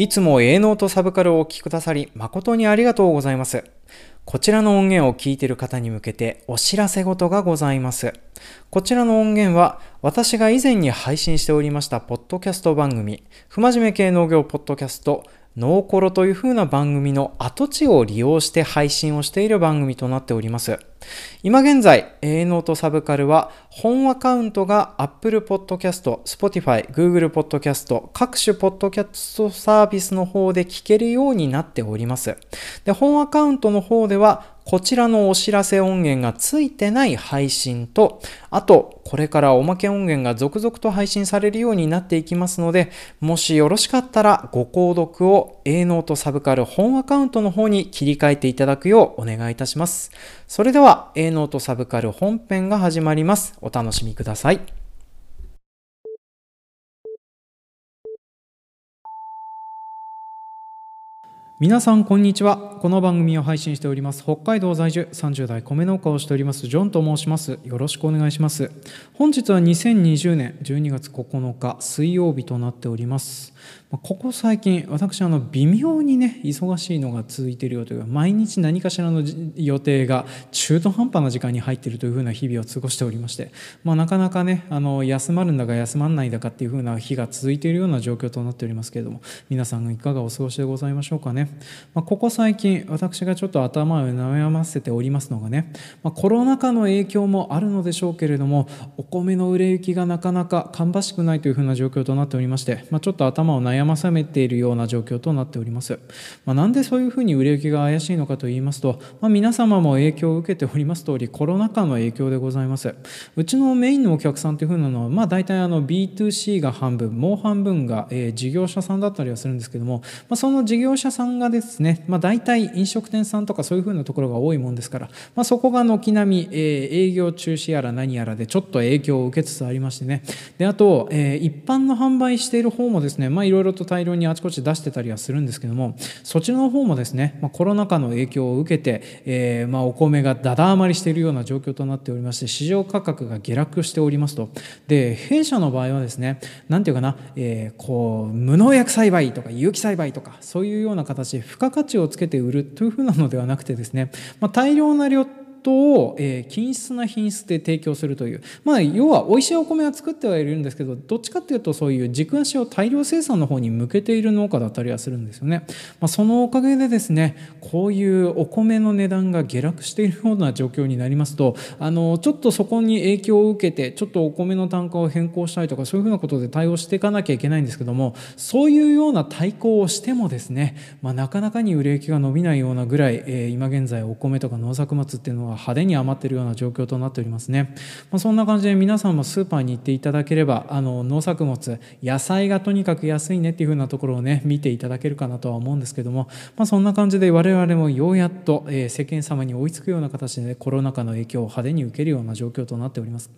いつも営農とサブカルをお聴きくださり誠にありがとうございます。こちらの音源を聞いている方に向けてお知らせ事がございます。こちらの音源は私が以前に配信しておりましたポッドキャスト番組、不真面目系農業ポッドキャスト、ノーコロという風な番組の跡地を利用して配信をしている番組となっております。今現在、A ノートサブカルは本アカウントが Apple Podcast、Spotify、Google Podcast、各種ポッドキャストサービスの方で聞けるようになっております。で、本アカウントの方ではこちらのお知らせ音源がついてない配信と、あと、これからおまけ音源が続々と配信されるようになっていきますので、もしよろしかったらご購読を A ノートサブカル本アカウントの方に切り替えていただくようお願いいたします。それでは A ノートサブカル本編が始まります。お楽しみください。皆さんこんにちは。この番組を配信しております。北海道在住30代米農家をしておりますジョンと申します。よろしくお願いします。本日は2020年12月9日水曜日となっております。ここ最近私あの微妙にね忙しいのが続いているよというか毎日何かしらの予定が中途半端な時間に入っているというふうな日々を過ごしておりまして、まあ、なかなかねあの休まるんだか休まんないだかっていうふうな日が続いているような状況となっておりますけれども皆さんがいかがお過ごしでございましょうかね、まあ、ここ最近私がちょっと頭を悩ませておりますのがね、まあ、コロナ禍の影響もあるのでしょうけれどもお米の売れ行きがなかなか芳しくないというふうな状況となっておりまして、まあ、ちょっと頭を悩まさめているような状況となっております。まあ、なんでそういうふうに売れ行きが怪しいのかと言いますと、まあ、皆様も影響を受けております通りコロナ禍の影響でございます。うちのメインのお客さんというふうなのは、まあ、大体あの B2C が半分もう半分が、えー、事業者さんだったりはするんですけども、まあ、その事業者さんがですね、まあ、大体飲食店さんとかそういうふうなところが多いもんですから、まあ、そこが軒並み、えー、営業中止やら何やらでちょっと影響を受けつつありましてね。であと、えー、一般の販売している方もですね、まあ、いろいろと大量にあちこち出してたりはするんですけどもそちらの方もですね、まあ、コロナ禍の影響を受けて、えー、まあお米がだだ余りしているような状況となっておりまして市場価格が下落しておりますと。で弊社の場合はですね何ていうかな、えー、こう無農薬栽培とか有機栽培とかそういうような形し付加価値をつけて売るというふうなのではなくてですね、まあ、大量な量トを、え、均質な品質で提供するという、まあ、要は美味しいお米は作ってはいるんですけどどっちかっていうとそういう軸足を大量生産の方に向けている農家だったりはするんですよね、まあ、そのおかげでですねこういうお米の値段が下落しているような状況になりますとあのちょっとそこに影響を受けてちょっとお米の単価を変更したりとかそういうふうなことで対応していかなきゃいけないんですけどもそういうような対抗をしてもですね、まあ、なかなかに売れ行きが伸びないようなぐらい、えー、今現在お米とか農作物っていうのは派手に余っているような状況となっておりますね、まあ、そんな感じで皆さんもスーパーに行っていただければあの農作物野菜がとにかく安いねっていうふうなところをね見ていただけるかなとは思うんですけども、まあ、そんな感じで我々もようやっと、えー、世間様に追いつくような形で、コロナ禍の影響を派手に受けるような状況となっております。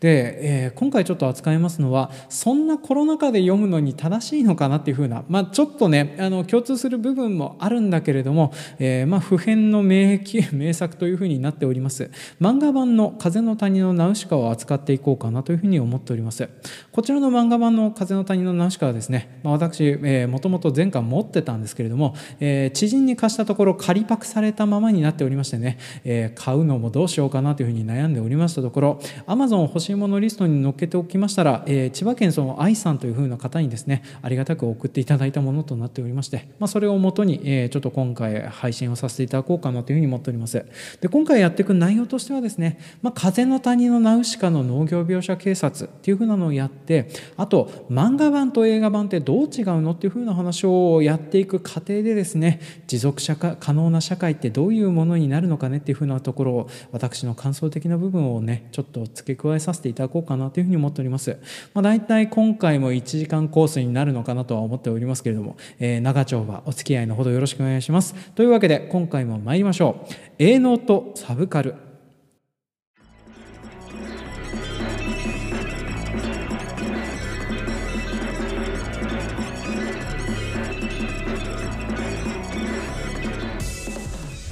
で、えー、今回ちょっと扱いますのはそんなコロナ禍で読むのに正しいのかなっていうふうな、まあ、ちょっとねあの共通する部分もあるんだけれども、えー、まあ普遍の名名作というふうになってっております。漫画版の風の谷のナウシカを扱っていこうかなというふうに思っております。こちらの漫画版の風の谷のナウシカはですね、まあ、私、え、もともと前回持ってたんですけれども、えー、知人に貸したところ仮パクされたままになっておりましてね、えー、買うのもどうしようかなというふうに悩んでおりましたところ Amazon 欲しいものリストに載っけておきましたら、えー、千葉県その愛さんというふうな方にですねありがたく送っていただいたものとなっておりまして、まあ、それをもとに、えー、ちょっと今回配信をさせていただこうかなというふうに思っております。で今回やっていく内容としてはですね、まあ、風の谷のナウシカの農業描写警察っていうふうなのをやってあと漫画版と映画版ってどう違うのっていうふうな話をやっていく過程でですね持続社会可能な社会ってどういうものになるのかねっていうふうなところを私の感想的な部分をねちょっと付け加えさせていただこうかなというふうに思っております。まあ、大体今回も1時間コースになるのかなとは思っておりますけれども、えー、長丁場お付き合いのほどよろしくお願いします。というわけで今回も参りましょう。営農とサブカル。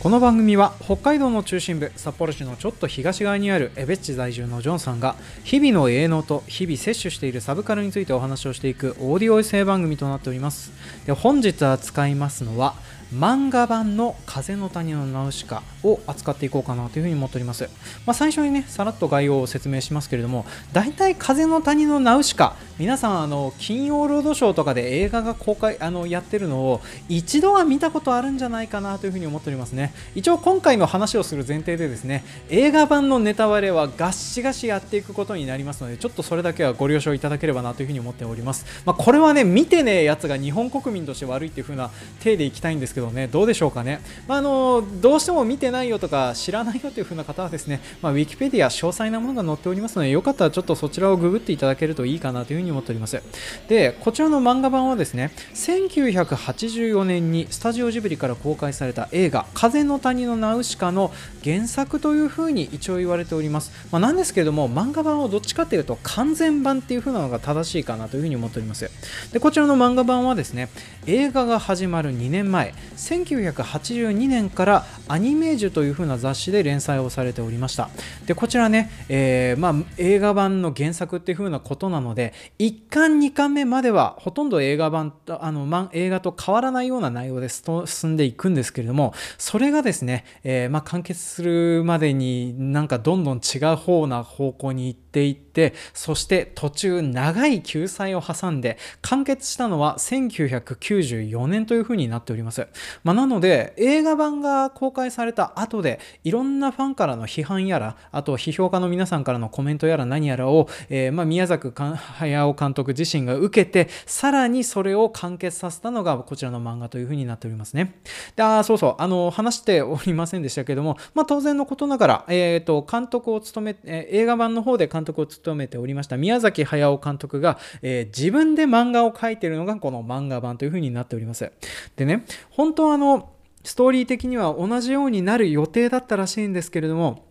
この番組は北海道の中心部札幌市のちょっと東側にある江別市在住のジョンさんが日々の営農と日々摂取しているサブカルについてお話をしていくオーディオ衛星番組となっております。で本日扱いますのは漫画版の風の谷のナウシカを扱っていこうかなというふうに思っております。まあ、最初にね、さらっと概要を説明しますけれども、大体風の谷のナウシカ、皆さん、あの金曜ロードショーとかで映画が公開あのやってるのを一度は見たことあるんじゃないかなというふうに思っておりますね。一応今回の話をする前提でですね、映画版のネタバレはガッシガシやっていくことになりますので、ちょっとそれだけはご了承いただければなというふうに思っております。まあ、これはね、見てねえやつが日本国民として悪いっていう風な体でいきたいんですけどね、どうでしょうかね。まあ、あのどうしても見てないよとか知らないよという風な方はですね、まあ、ウィキペディア詳細なものが載っておりますので、よかったらちょっとそちらをググっていただけるといいかなというふうに思っております。で、こちらの漫画版はですね、1984年にスタジオジブリから公開された映画、風の谷のナウシカの原作というふうに一応言われております。まあ、なんですけれども、漫画版をどっちかというと完全版っていう風なのが正しいかなというふうに思っております。で、こちらの漫画版はですね、映画が始まる2年前、1982年からアニメージュという風な雑誌で連載をされておりました。で、こちらね、えー、まあ、映画版の原作っていう風なことなので、1巻2巻目まではほとんど映画版と、あの、ま、映画と変わらないような内容で進んでいくんですけれども、それがですね、えー、まあ、完結するまでになんかどんどん違う方な方向に行ってっていって、そして途中長い救済を挟んで完結したのは1994年という風になっております。まあ、なので、映画版が公開された後で、いろんなファンからの批判やら、あと批評家の皆さんからのコメントやら何やらを、えー、まあ、宮崎駿監督自身が受けて、さらにそれを完結させたのがこちらの漫画という風になっておりますね。で、あ、そうそう、あの、話しておりませんでしたけども、まあ、当然のことながら、えっ、ー、と、監督を務め、えー、映画版の方で監監督を務めておりました宮崎駿監督が、えー、自分で漫画を描いているのがこの漫画版というふうになっております。でね、本当はあの、ストーリー的には同じようになる予定だったらしいんですけれども、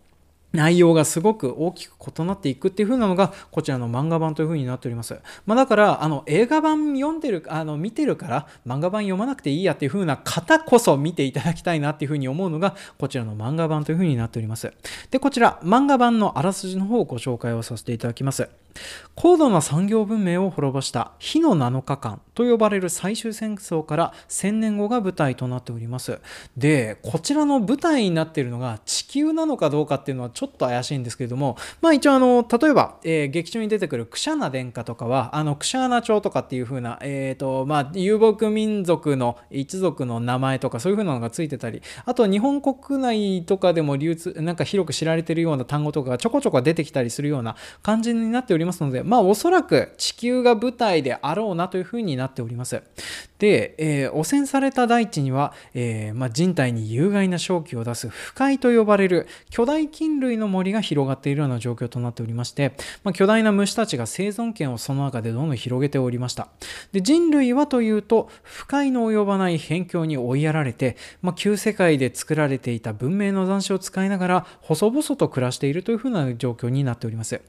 内容がすごく大きく異なっていくっていう風なのがこちらの漫画版という風になっております。まあ、だからあの映画版読んでるあの見てるから漫画版読まなくていいやっていう風な方こそ見ていただきたいなっていう風に思うのがこちらの漫画版という風になっております。でこちら漫画版のあらすじの方をご紹介をさせていただきます。高度な産業文明を滅ぼした火の7日間と呼ばれる最終戦争から1000年後が舞台となっております。で、こちらの舞台になっているのが地球なのかどうかっていうのはちょっと怪しいんですけれども、まあ一応あの、例えば、えー、劇中に出てくるクシャナ殿下とかは、あの、クシャナ朝とかっていう風な、えっ、ー、と、まあ遊牧民族の一族の名前とかそういう風なのがついてたり、あと日本国内とかでも流通、なんか広く知られてるような単語とかがちょこちょこ出てきたりするような感じになっておりますので、まあおそらく地球が舞台であろうなという風になっております。で、えー、汚染された大地には、えー、まあ、人体に有害な正気を出す不快と呼ばれる巨大菌類の森が広がっているような状況となっておりまして、まあ、巨大な虫たちが生存権をその中でどんどん広げておりました。で人類はというと、不快の及ばない辺境に追いやられて、まあ、旧世界で作られていた文明の残滓を使いながら、細々と暮らしているというふうな状況になっております。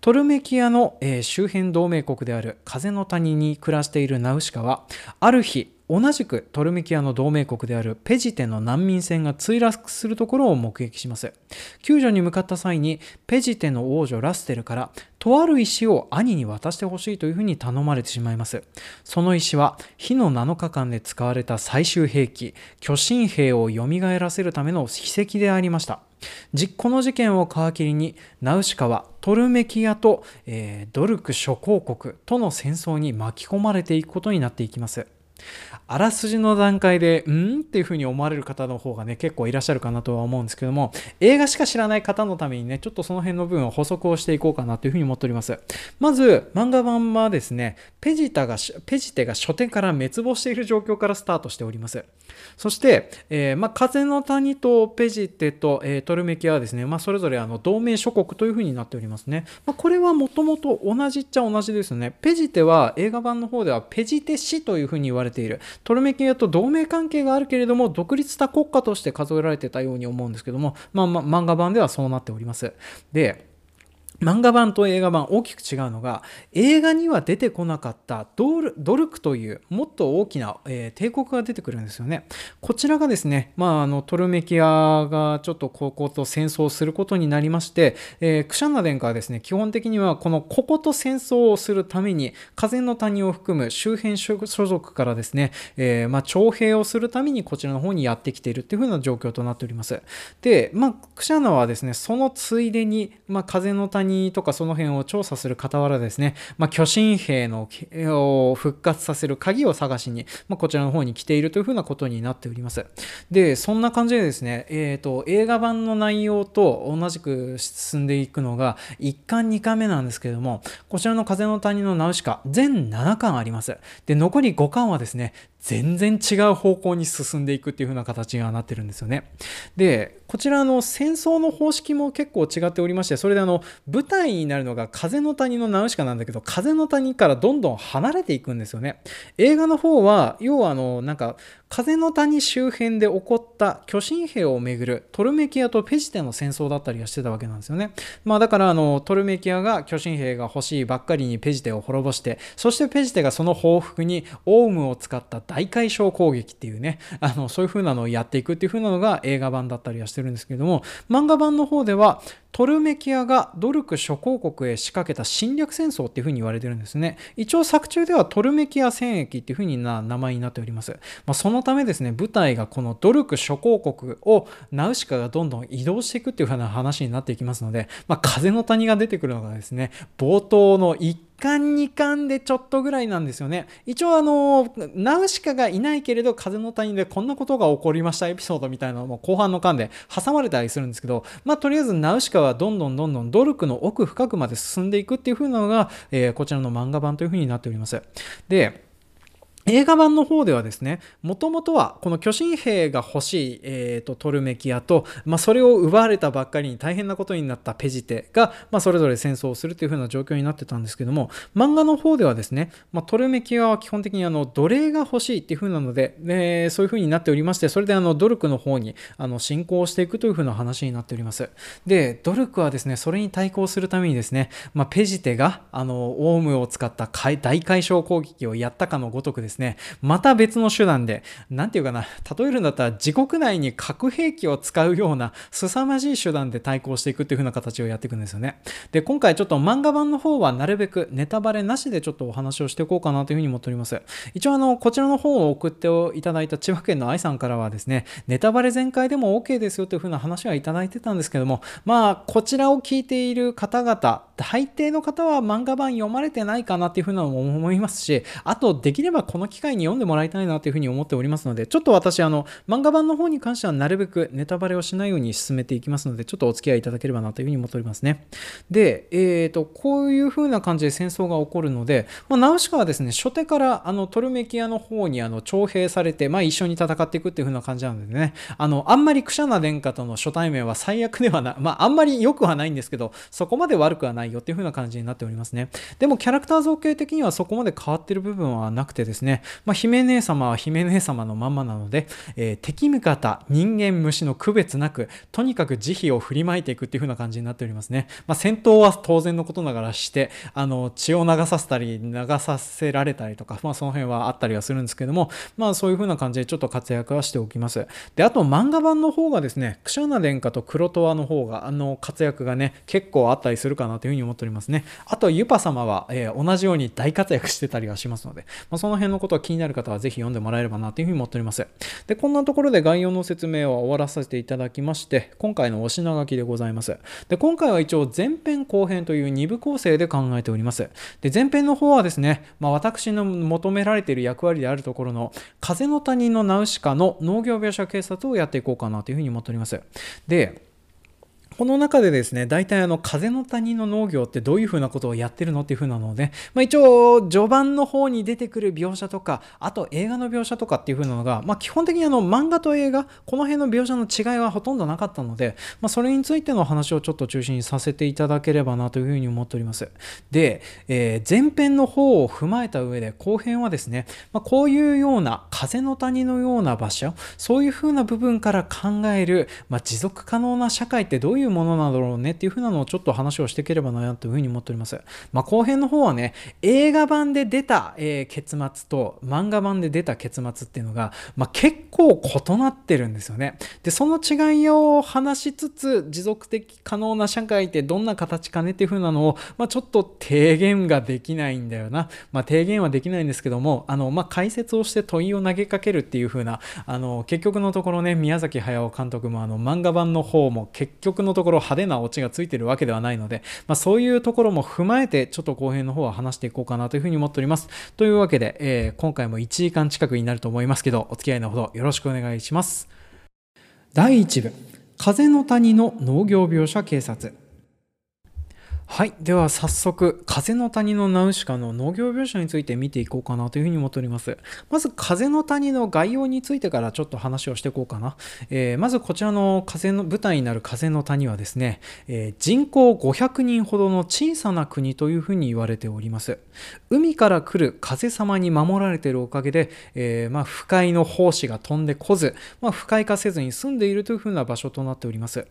トルメキアの、えー、周辺同盟国である風の谷に暮らしているナウシカは、ある日、同じくトルメキアの同盟国であるペジテの難民船が墜落するところを目撃します。救助に向かった際に、ペジテの王女ラステルから、とある石を兄に渡してほしいというふうに頼まれてしまいます。その石は、火の7日間で使われた最終兵器、巨神兵を蘇らせるための秘跡でありました。この事件を皮切りにナウシカはトルメキアと、えー、ドルク諸公国との戦争に巻き込まれていくことになっていきます。あらすじの段階で、うん？っていう風に思われる方の方がね、結構いらっしゃるかなとは思うんですけども、映画しか知らない方のためにね、ちょっとその辺の部分を補足をしていこうかなという風に思っております。まず、漫画版はですね、ペジタが、ペジテが書店から滅亡している状況からスタートしております。そして、えー、まあ、風の谷とペジテと、えー、トルメキアはですね、まあ、それぞれあの同盟諸国という風になっておりますね。まあ、これはもともと同じっちゃ同じですね。ペジテは映画版の方ではペジテ市という風に言われてている。トルメキアと同盟関係があるけれども、独立した国家として数えられてたように思うんですけども、まあ、まあ、漫画版ではそうなっております。で、漫画版と映画版大きく違うのが映画には出てこなかったドルドルクというもっと大きな、えー、帝国が出てくるんですよね。こちらがですね、まあ、あのトルメキアがちょっとここと戦争することになりまして、えー、クシャンナ殿下はですね基本的にはこのここと戦争をするために風の谷を含む周辺所属からですね、えー、まあ、徴兵をするためにこちらの方にやってきているっていう風な状況となっております。で、まあ、クシャンナはですねそのついでに、まあ、風の谷谷とかその辺を調査する傍らですね、まあ、巨神兵のを復活させる鍵を探しに、まあ、こちらの方に来ているというふうなことになっております。で、そんな感じでですね、えーと、映画版の内容と同じく進んでいくのが1巻2巻目なんですけれども、こちらの風の谷のナウシカ、全7巻あります。で、残り5巻はですね、全然違う方向に進んでいくっていう風な形がなってるんですよね。で、こちらの戦争の方式も結構違っておりまして、それであの舞台になるのが風の谷のナウシカなんだけど、風の谷からどんどん離れていくんですよね。映画の方は、要はあの、なんか風の谷周辺で起こった巨神兵をめぐるトルメキアとペジテの戦争だったりはしてたわけなんですよね。まあだからあのトルメキアが巨神兵が欲しいばっかりにペジテを滅ぼして、そしてペジテがその報復にオウムを使った大解消攻撃っていうね、あのそういう風なのをやっていくっていう風なのが映画版だったりはしてるんですけども、漫画版の方ではトルメキアがドルク諸公国へ仕掛けた侵略戦争っていうふうに言われてるんですね。一応作中ではトルメキア戦役っていうふうにな名前になっております。まあ、そのためですね、舞台がこのドルク諸公国をナウシカがどんどん移動していくっていうふうな話になっていきますので、まあ、風の谷が出てくるのがですね、冒頭の1巻2巻でちょっとぐらいなんですよね。一応あの、ナウシカがいないけれど風の谷でこんなことが起こりましたエピソードみたいなのも後半の巻で挟まれたりするんですけど、まあとりあえずナウシカはどんどんどんどん努力の奥深くまで進んでいくっていう風なのが、えー、こちらの漫画版という風になっております。で、映画版の方ではですね、もともとはこの巨神兵が欲しい、えーと、トルメキアと、まあ、それを奪われたばっかりに大変なことになったペジテが、まあ、それぞれ戦争をするという風な状況になってたんですけども、漫画の方ではですね、まあ、トルメキアは基本的にあの奴隷が欲しいっていう風なので、えー、そういう風になっておりまして、それであのドルクの方にあの進行していくという風な話になっております。で、ドルクはですね、それに対抗するためにですね、まあ、ペジテがあのオウムを使った大解消攻撃をやったかのごとくですねですね、また別の手段で、なんていうかな、例えるんだったら自国内に核兵器を使うような凄まじい手段で対抗していくっていう風な形をやっていくんですよね。で、今回ちょっと漫画版の方はなるべくネタバレなしでちょっとお話をしていこうかなというふうに思っております。一応あの、こちらの方を送っていただいた千葉県の愛さんからはですね、ネタバレ全開でも OK ですよという風な話はいただいてたんですけども、まあ、こちらを聞いている方々、大抵の方は漫画版読まれてないかなっていう風なのも思いますし、あと、できればこの機会に読んでもらいたいなというふうに思っておりますので、ちょっと私、あの、漫画版の方に関してはなるべくネタバレをしないように進めていきますので、ちょっとお付き合いいただければなというふうに思っておりますね。で、えっ、ー、と、こういうふうな感じで戦争が起こるので、まあ、ナウシカはですね、初手からあのトルメキアの方にあの徴兵されて、まあ、一緒に戦っていくっていうふうな感じなのでね、あの、あんまりクシャナ殿下との初対面は最悪ではない、まあ、あんまり良くはないんですけど、そこまで悪くはないないよっていうふうな感じになっておりますね。でも、キャラクター造形的にはそこまで変わってる部分はなくてですね、まあ、姫姉様は姫姉様のまんまなので、えー、敵味方、人間、虫の区別なく、とにかく慈悲を振りまいていくっていう風な感じになっておりますね。まあ、戦闘は当然のことながらして、あの、血を流させたり、流させられたりとか、まあ、その辺はあったりはするんですけども、まあ、そういう風な感じでちょっと活躍はしておきます。で、あと漫画版の方がですね、クシャナ殿下とクロトワの方が、あの、活躍がね、結構あったりするかなという風に思っておりますね。あと、ユパ様は、えー、同じように大活躍してたりはしますので、まあ、その辺のことが気になる方はぜひ読んでもらえればなというふうに思っております。で、こんなところで概要の説明は終わらせていただきまして、今回のお品書きでございます。で、今回は一応前編後編という2部構成で考えております。で、前編の方はですね、まあ、私の求められている役割であるところの風の谷のナウシカの農業描写警察をやっていこうかなというふうに思っております。で、この中でですね、大体あの、風の谷の農業ってどういうふうなことをやってるのっていうふうなので、まあ、一応、序盤の方に出てくる描写とか、あと映画の描写とかっていうふうなのが、まあ、基本的にあの、漫画と映画、この辺の描写の違いはほとんどなかったので、まあ、それについての話をちょっと中心にさせていただければなというふうに思っております。で、えー、前編の方を踏まえた上で、後編はですね、まあ、こういうような風の谷のような場所、そういうふうな部分から考える、まあ、持続可能な社会ってどういういうものなんだろうねっていうふうなのをちょっと話をしていければなというふうに思っております。まあ、後編の方はね、映画版で出た、えー、結末と漫画版で出た結末っていうのが、まあ、結構異なってるんですよね。で、その違いを話しつつ、持続的可能な社会ってどんな形かねっていうふうなのを、まあ、ちょっと提言ができないんだよな。まあ、提言はできないんですけども、あの、まあ、解説をして問いを投げかけるっていうふうな、あの、結局のところね、宮崎駿監督もあの漫画版の方も結局のところ派手なオチがついてるわけではないので、まあ、そういうところも踏まえて、ちょっと後編の方は話していこうかなというふうに思っております。というわけで、えー、今回も1時間近くになると思いますけど、お付き合いのほどよろしくお願いします。第1部、風の谷の農業描写警察。はい。では早速、風の谷のナウシカの農業描写について見ていこうかなというふうに思っております。まず、風の谷の概要についてからちょっと話をしていこうかな。えー、まず、こちらの風の舞台になる風の谷はですね、えー、人口500人ほどの小さな国というふうに言われております。海から来る風様に守られているおかげで、えー、まあ、不快の胞子が飛んでこず、まあ、不快化せずに住んでいるというふうな場所となっております。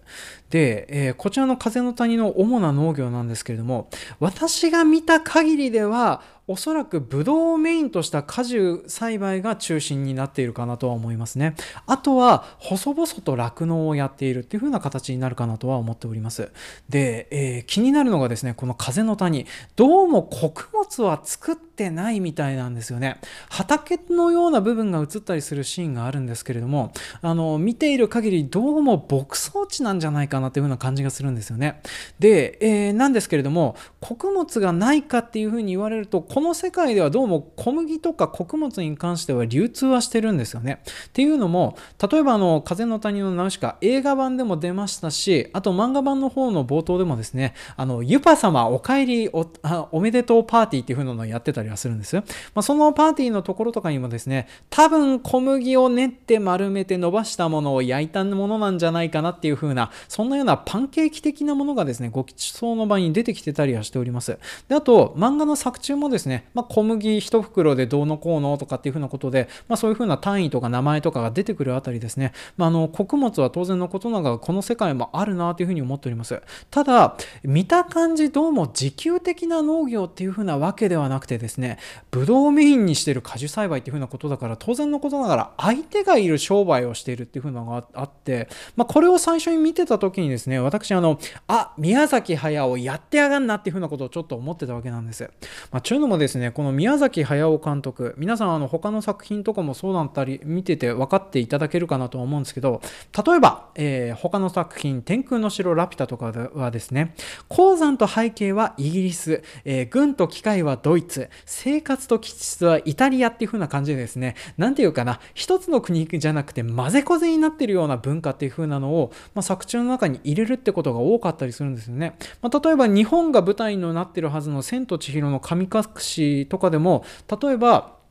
で、えこちらの風の谷の主な農業なんですけれども私が見た限りではおそらくブドウをメインとした果樹栽培が中心になっているかなとは思いますね。あとは細々と酪農をやっているっていう風な形になるかなとは思っております。で、えー、気になるのがですね、この風の谷、どうも穀物は作ってないみたいなんですよね。畑のような部分が映ったりするシーンがあるんですけれども、あの、見ている限りどうも牧草地なんじゃないかなという風な感じがするんですよね。で、えー、なんですけれども、穀物がないかっていう風に言われると、この世界ではどうも小麦とか穀物に関しては流通はしてるんですよね。っていうのも、例えばあの、風の谷のナウシカ、映画版でも出ましたし、あと漫画版の方の冒頭でもですね、あの、ユパ様お帰りおおめでとうパーティーっていう風なのをやってたりはするんですよ。まあ、そのパーティーのところとかにもですね、多分小麦を練って丸めて伸ばしたものを焼いたものなんじゃないかなっていう風な、そんなようなパンケーキ的なものがですね、ご吉祥の場に出てきてたりはしております。で、あと、漫画の作中もですね、まあ、小麦1袋でどうのこうのとかっていうふうなことで、まあ、そういうふうな単位とか名前とかが出てくるあたりですね、まあ、の穀物は当然のことながらこの世界もあるなというふうに思っております。ただ見た感じどうも自給的な農業っていうふうなわけではなくてですねブドウメインにしてる果樹栽培っていうふうなことだから当然のことながら相手がいる商売をしているっていうふうなのがあって、まあ、これを最初に見てた時にですね私あのあ宮崎駿やってやがんなっていうふうなことをちょっと思ってたわけなんです。まあ、ちゅうのもですねこの宮崎駿監督皆さんあの他の作品とかもそうだったり見てて分かっていただけるかなと思うんですけど例えば、えー、他の作品「天空の城ラピュタ」とかはですね鉱山と背景はイギリス、えー、軍と機械はドイツ生活と気質はイタリアっていう風な感じでですね何て言うかな一つの国じゃなくて混ぜこぜになってるような文化っていう風なのを、まあ、作中の中に入れるってことが多かったりするんですよね、まあ、例えば日本が舞台になってるはずの「千と千尋の神隠し」とかでも例えば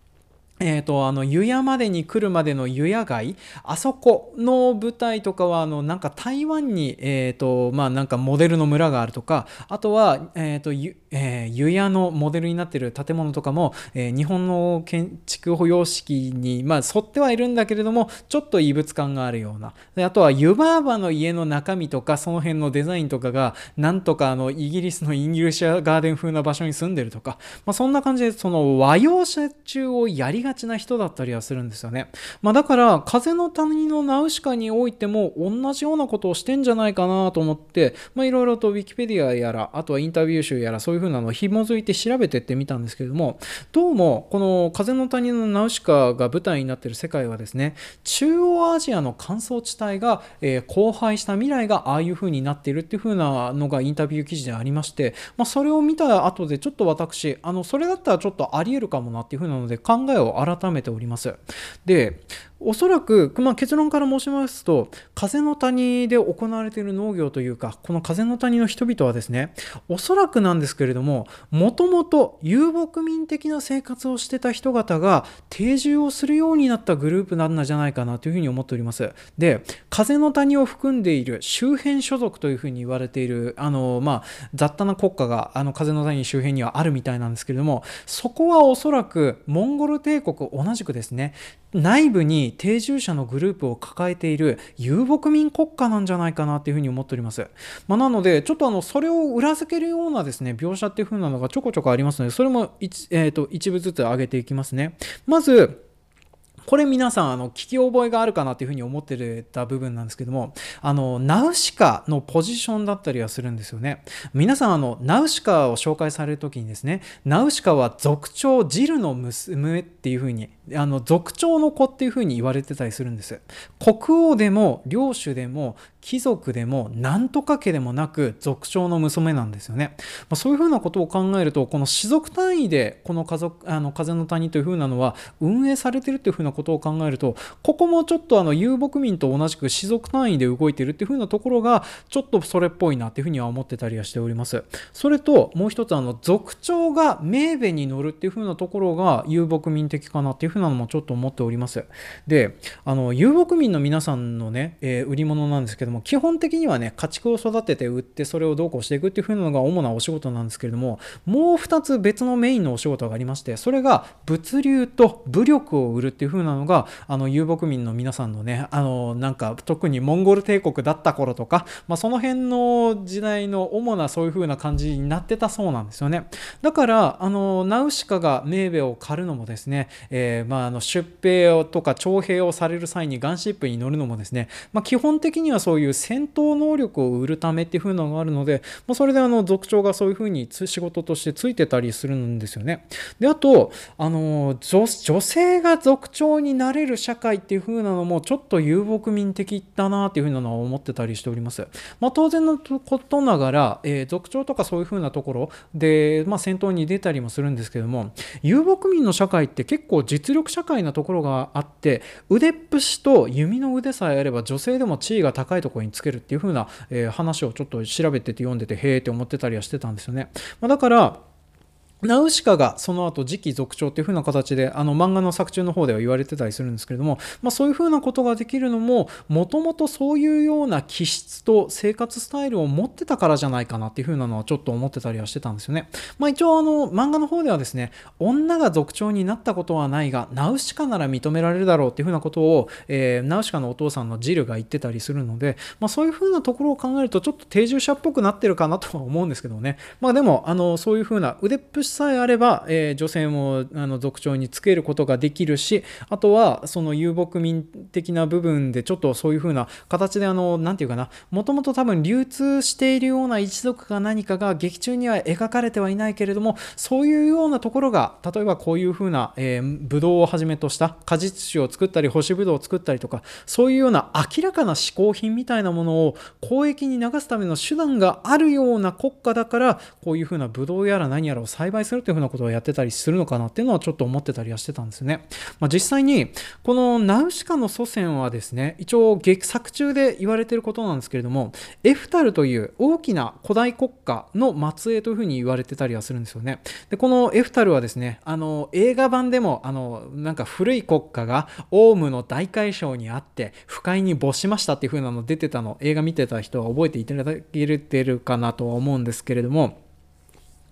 えーと、あの湯屋までに来るまでの湯屋街あそこの舞台とかはあのなんか台湾に、えーとまあ、なんかモデルの村があるとかあとは、えーとゆえー、湯屋のモデルになってる建物とかも、えー、日本の建築保養式に、まあ、沿ってはいるんだけれどもちょっと異物感があるような。であとは湯婆婆の家の中身とかその辺のデザインとかがなんとかあのイギリスのインギリシャガーデン風な場所に住んでるとか、まあ、そんな感じでその和洋折衷をやりががちな人だったりはするんですよね。まあ、だから、風の谷のナウシカにおいても同じようなことをしてんじゃないかなと思って、まあ、いろいろと Wikipedia やら、あとはインタビュー集やら、そういう風なのを紐づいて調べてってみたんですけれども、どうも、この風の谷のナウシカが舞台になってる世界はですね、中央アジアの乾燥地帯が、えー、荒廃した未来がああいう風になっているっていう風なのがインタビュー記事でありまして、まあ、それを見た後でちょっと私、あの、それだったらちょっとあり得るかもなっていう風なので考えを改めております。で、おそらく、まあ、結論から申しますと風の谷で行われている農業というかこの風の谷の人々はですねおそらくなんですけれどももともと遊牧民的な生活をしてた人方が定住をするようになったグループなんじゃないかなというふうに思っております。で風の谷を含んでいる周辺所属というふうに言われているあの、まあ、雑多な国家があの風の谷周辺にはあるみたいなんですけれどもそこはおそらくモンゴル帝国同じくですね内部に定住者のグループを抱えている遊牧民国家なんじゃないかなっていうふうに思っております。まあ、なのでちょっとあのそれを裏付けるようなですね描写っていう風なのがちょこちょこありますのでそれも一,、えーと、一部ずつ上げていきますね。まずこれ皆さんあの聞き覚えがあるかなというふうに思ってた部分なんですけどもあのナウシカのポジションだったりはするんですよね皆さんあのナウシカを紹介される時にですねナウシカは族長ジルの娘っていうふうにあの族長の子っていうふうに言われてたりするんです。国王でも領主でも貴族でも何とか家でもなく族長の娘なんですよね、まあ、そういうふうなことを考えるとこの氏族単位でこの家族あの風の谷というふうなのは運営されてるっていうふうなことを考えるとここもちょっとあの遊牧民と同じく氏族単位で動いてるっていうふうなところがちょっとそれっぽいなっていうふうには思ってたりはしております。それともう一つあの族長が名弁に乗るっていうふうなところが遊牧民的かなっていうふうなのもちょっと思っております。であの遊牧民の皆さんのね、えー、売り物なんですけども基本的にはね家畜を育てて売ってそれをどうこうしていくっていう風なのが主なお仕事なんですけれどももう2つ別のメインのお仕事がありましてそれが物流と武力を売るっていう風なのがあの遊牧民の皆さんのねあのなんか特にモンゴル帝国だった頃とか、まあ、その辺の時代の主なそういう風な感じになってたそうなんですよね。だからあのナウシカが名兵を狩るのもですね、えー、まあ、あの出兵とか徴兵をされる際にガンシップに乗るのもですね、まあ、基本的にはそういう戦闘能力を売るためっていう風なのがあるので、まあ、それであの族長がそういう風に仕事としてついてたりするんですよね。であとあの女性が族長になれる社会っていう風なのもちょっと遊牧民的だなっていう風なのは思ってたりしております。まあ、当然のことながら、えー、族長とかそういう風なところで、まあ、戦闘に出たりもするんですけども遊牧民の社会って結構実力社会なところがあって腕っぷしと弓の腕さえあれば女性でも地位が高いところにつけるっていう風な、えー、話をちょっと調べてて読んでてへえって思ってたりはしてたんですよね。まあ、だからナウシカがその後次期族長っていう風な形であの漫画の作中の方では言われてたりするんですけれども、まあ、そういう風なことができるのももともとそういうような気質と生活スタイルを持ってたからじゃないかなっていう風なのはちょっと思ってたりはしてたんですよね。まあ、一応あの漫画の方ではですね女が族長になったことはないがナウシカなら認められるだろうっていう風なことを、えー、ナウシカのお父さんのジルが言ってたりするので、まあ、そういう風なところを考えるとちょっと定住者っぽくなってるかなとは思うんですけどね。まあでもあのそういう風な腕っぷしさえあれば、えー、女性もあの族長につけることができるしあとはその遊牧民的な部分でちょっとそういう風な形であの何て言うかなもともと多分流通しているような一族か何かが劇中には描かれてはいないけれどもそういうようなところが例えばこういう風な、えー、ブドウをはじめとした果実酒を作ったり干しブドウを作ったりとかそういうような明らかな嗜好品みたいなものを交易に流すための手段があるような国家だからこういう風なブドウやら何やらを栽培するという風なことをやってたりするのかなっていうのはちょっと思ってたりはしてたんですね。まあ、実際にこのナウシカの祖先はですね一応劇作中で言われてることなんですけれどもエフタルという大きな古代国家の末裔というふうに言われてたりはするんですよね。でこのエフタルはですねあの映画版でもあのなんか古い国家がオウムの大海嘯にあって不快に没しましたっていう風なの出てたの映画見てた人は覚えていただけてるかなとは思うんですけれども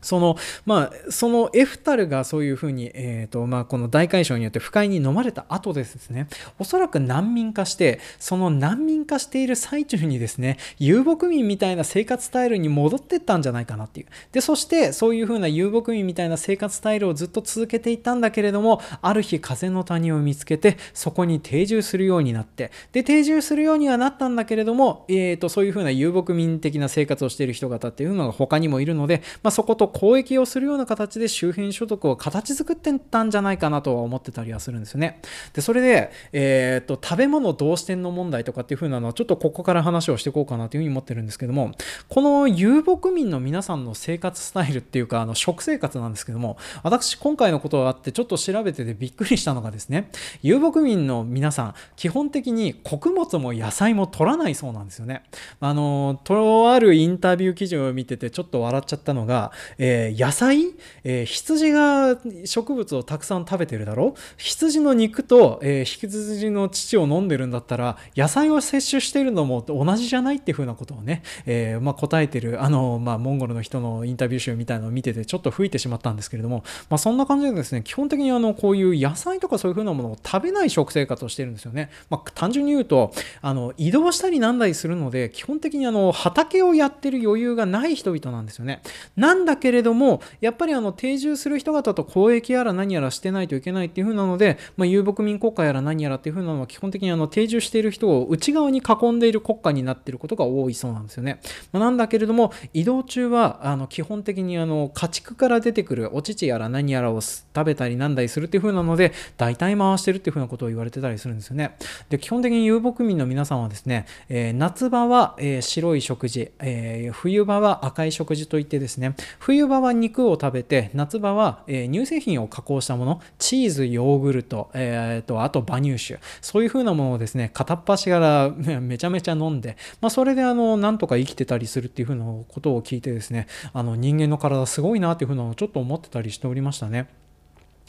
そのまあ、そのエフタルがそういうふうに、えーとまあ、この大海嘯によって不快に飲まれた後ですね。おそらく難民化してその難民化している最中にですね遊牧民みたいな生活スタイルに戻っていったんじゃないかなっていう。でそしてそういうふうな遊牧民みたいな生活スタイルをずっと続けていったんだけれどもある日風の谷を見つけてそこに定住するようになって。で定住するようにはなったんだけれども、えーと、そういうふうな遊牧民的な生活をしている人方っていうのが他にもいるので、まあ、そこと交易をするような形で周辺所得を形作ってたんじゃないかなとは思ってたりはするんですよね。で、それで、えー、っと、食べ物同視点の問題とかっていう風なのはちょっとここから話をしていこうかなというふうに思ってるんですけども、この遊牧民の皆さんの生活スタイルっていうか、あの、食生活なんですけども、私今回のことがあってちょっと調べててびっくりしたのがですね、遊牧民の皆さん、基本的に穀物も野菜も取らないそうなんですよね。あの、とあるインタビュー記事を見ててちょっと笑っちゃったのが、えー、野菜、えー、羊が植物をたくさん食べてるだろ？う羊の肉と、えー、羊の乳を飲んでるんだったら野菜を摂取しているのも同じじゃないっていうふうなことをね、えーまあ、答えてるあの、まあ、モンゴルの人のインタビュー集みたいなのを見ててちょっと吹いてしまったんですけれども、まあ、そんな感じでですね基本的にあのこういう野菜とかそういうふうなものを食べない食生活をしてるんですよね、まあ、単純に言うとあの移動したりなんだりするので基本的にあの畑をやってる余裕がない人々なんですよね。なんだけけれどもやっぱりあの定住する人方と交易やら何やらしてないといけないっていう風なので、まあ、遊牧民国家やら何やらっていう風なのは基本的にあの定住している人を内側に囲んでいる国家になっていることが多いそうなんですよね、まあ、なんだけれども移動中はあの基本的にあの家畜から出てくるお乳やら何やらを食べたりなんだりするっていう風なので大体回してるっていう風なことを言われてたりするんですよね。で基本的に遊牧民の皆さんはですね、えー、夏場は、えー、白い食事、えー、冬場は赤い食事といってですね冬冬場は肉を食べて夏場は、え乳製品を加工したものチーズヨーグルト、えーと、あと馬乳酒そういう風なものをですね片っ端からめちゃめちゃ飲んで、まあ、それであのなんとか生きてたりするっていう風なことを聞いてですねあの人間の体すごいなっていう風なのをちょっと思ってたりしておりましたね。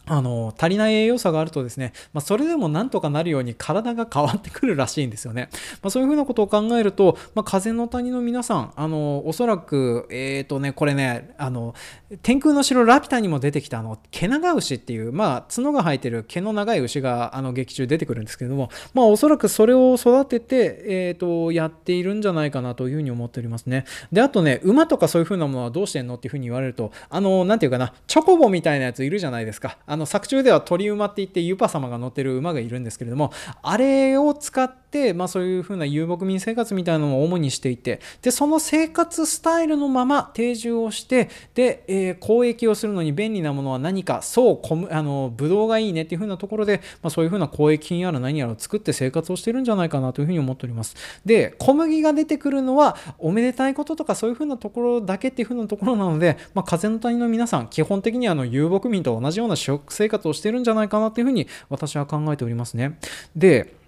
あの足りない栄養素があるとですね、まあ、それでもなんとかなるように体が変わってくるらしいんですよね。まあ、そういうふうなことを考えると、まあ、風の谷の皆さん、あのおそらく、えっ、ー、とね、これね、あの天空の城ラピュタにも出てきたあの毛長牛っていう、まあ、角が生えてる毛の長い牛があの劇中出てくるんですけれども、まあ、おそらくそれを育てて、えーと、やっているんじゃないかなというふうに思っておりますね。で、あとね、馬とかそういうふうなものはどうしてんのっていうふうに言われると、あの、なんていうかな、チョコボみたいなやついるじゃないですか。あの作中では鳥馬って言ってユパ様が乗ってる馬がいるんですけれどもあれを使って、まあ、そういうふうな遊牧民生活みたいなのを主にしていてでその生活スタイルのまま定住をしてで、えー、交易をするのに便利なものは何かそうあのブドウがいいねっていうふうなところで、まあ、そういうふうな交易品やら何やらを作って生活をしてるんじゃないかなというふうに思っております。で小麦が出てくるのはおめでたいこととかそういうふうなところだけっていうふうなところなので、まあ、風の谷の皆さん基本的にあの遊牧民と同じような食生活をしているんじゃないかなというふうに私は考えておりますね。で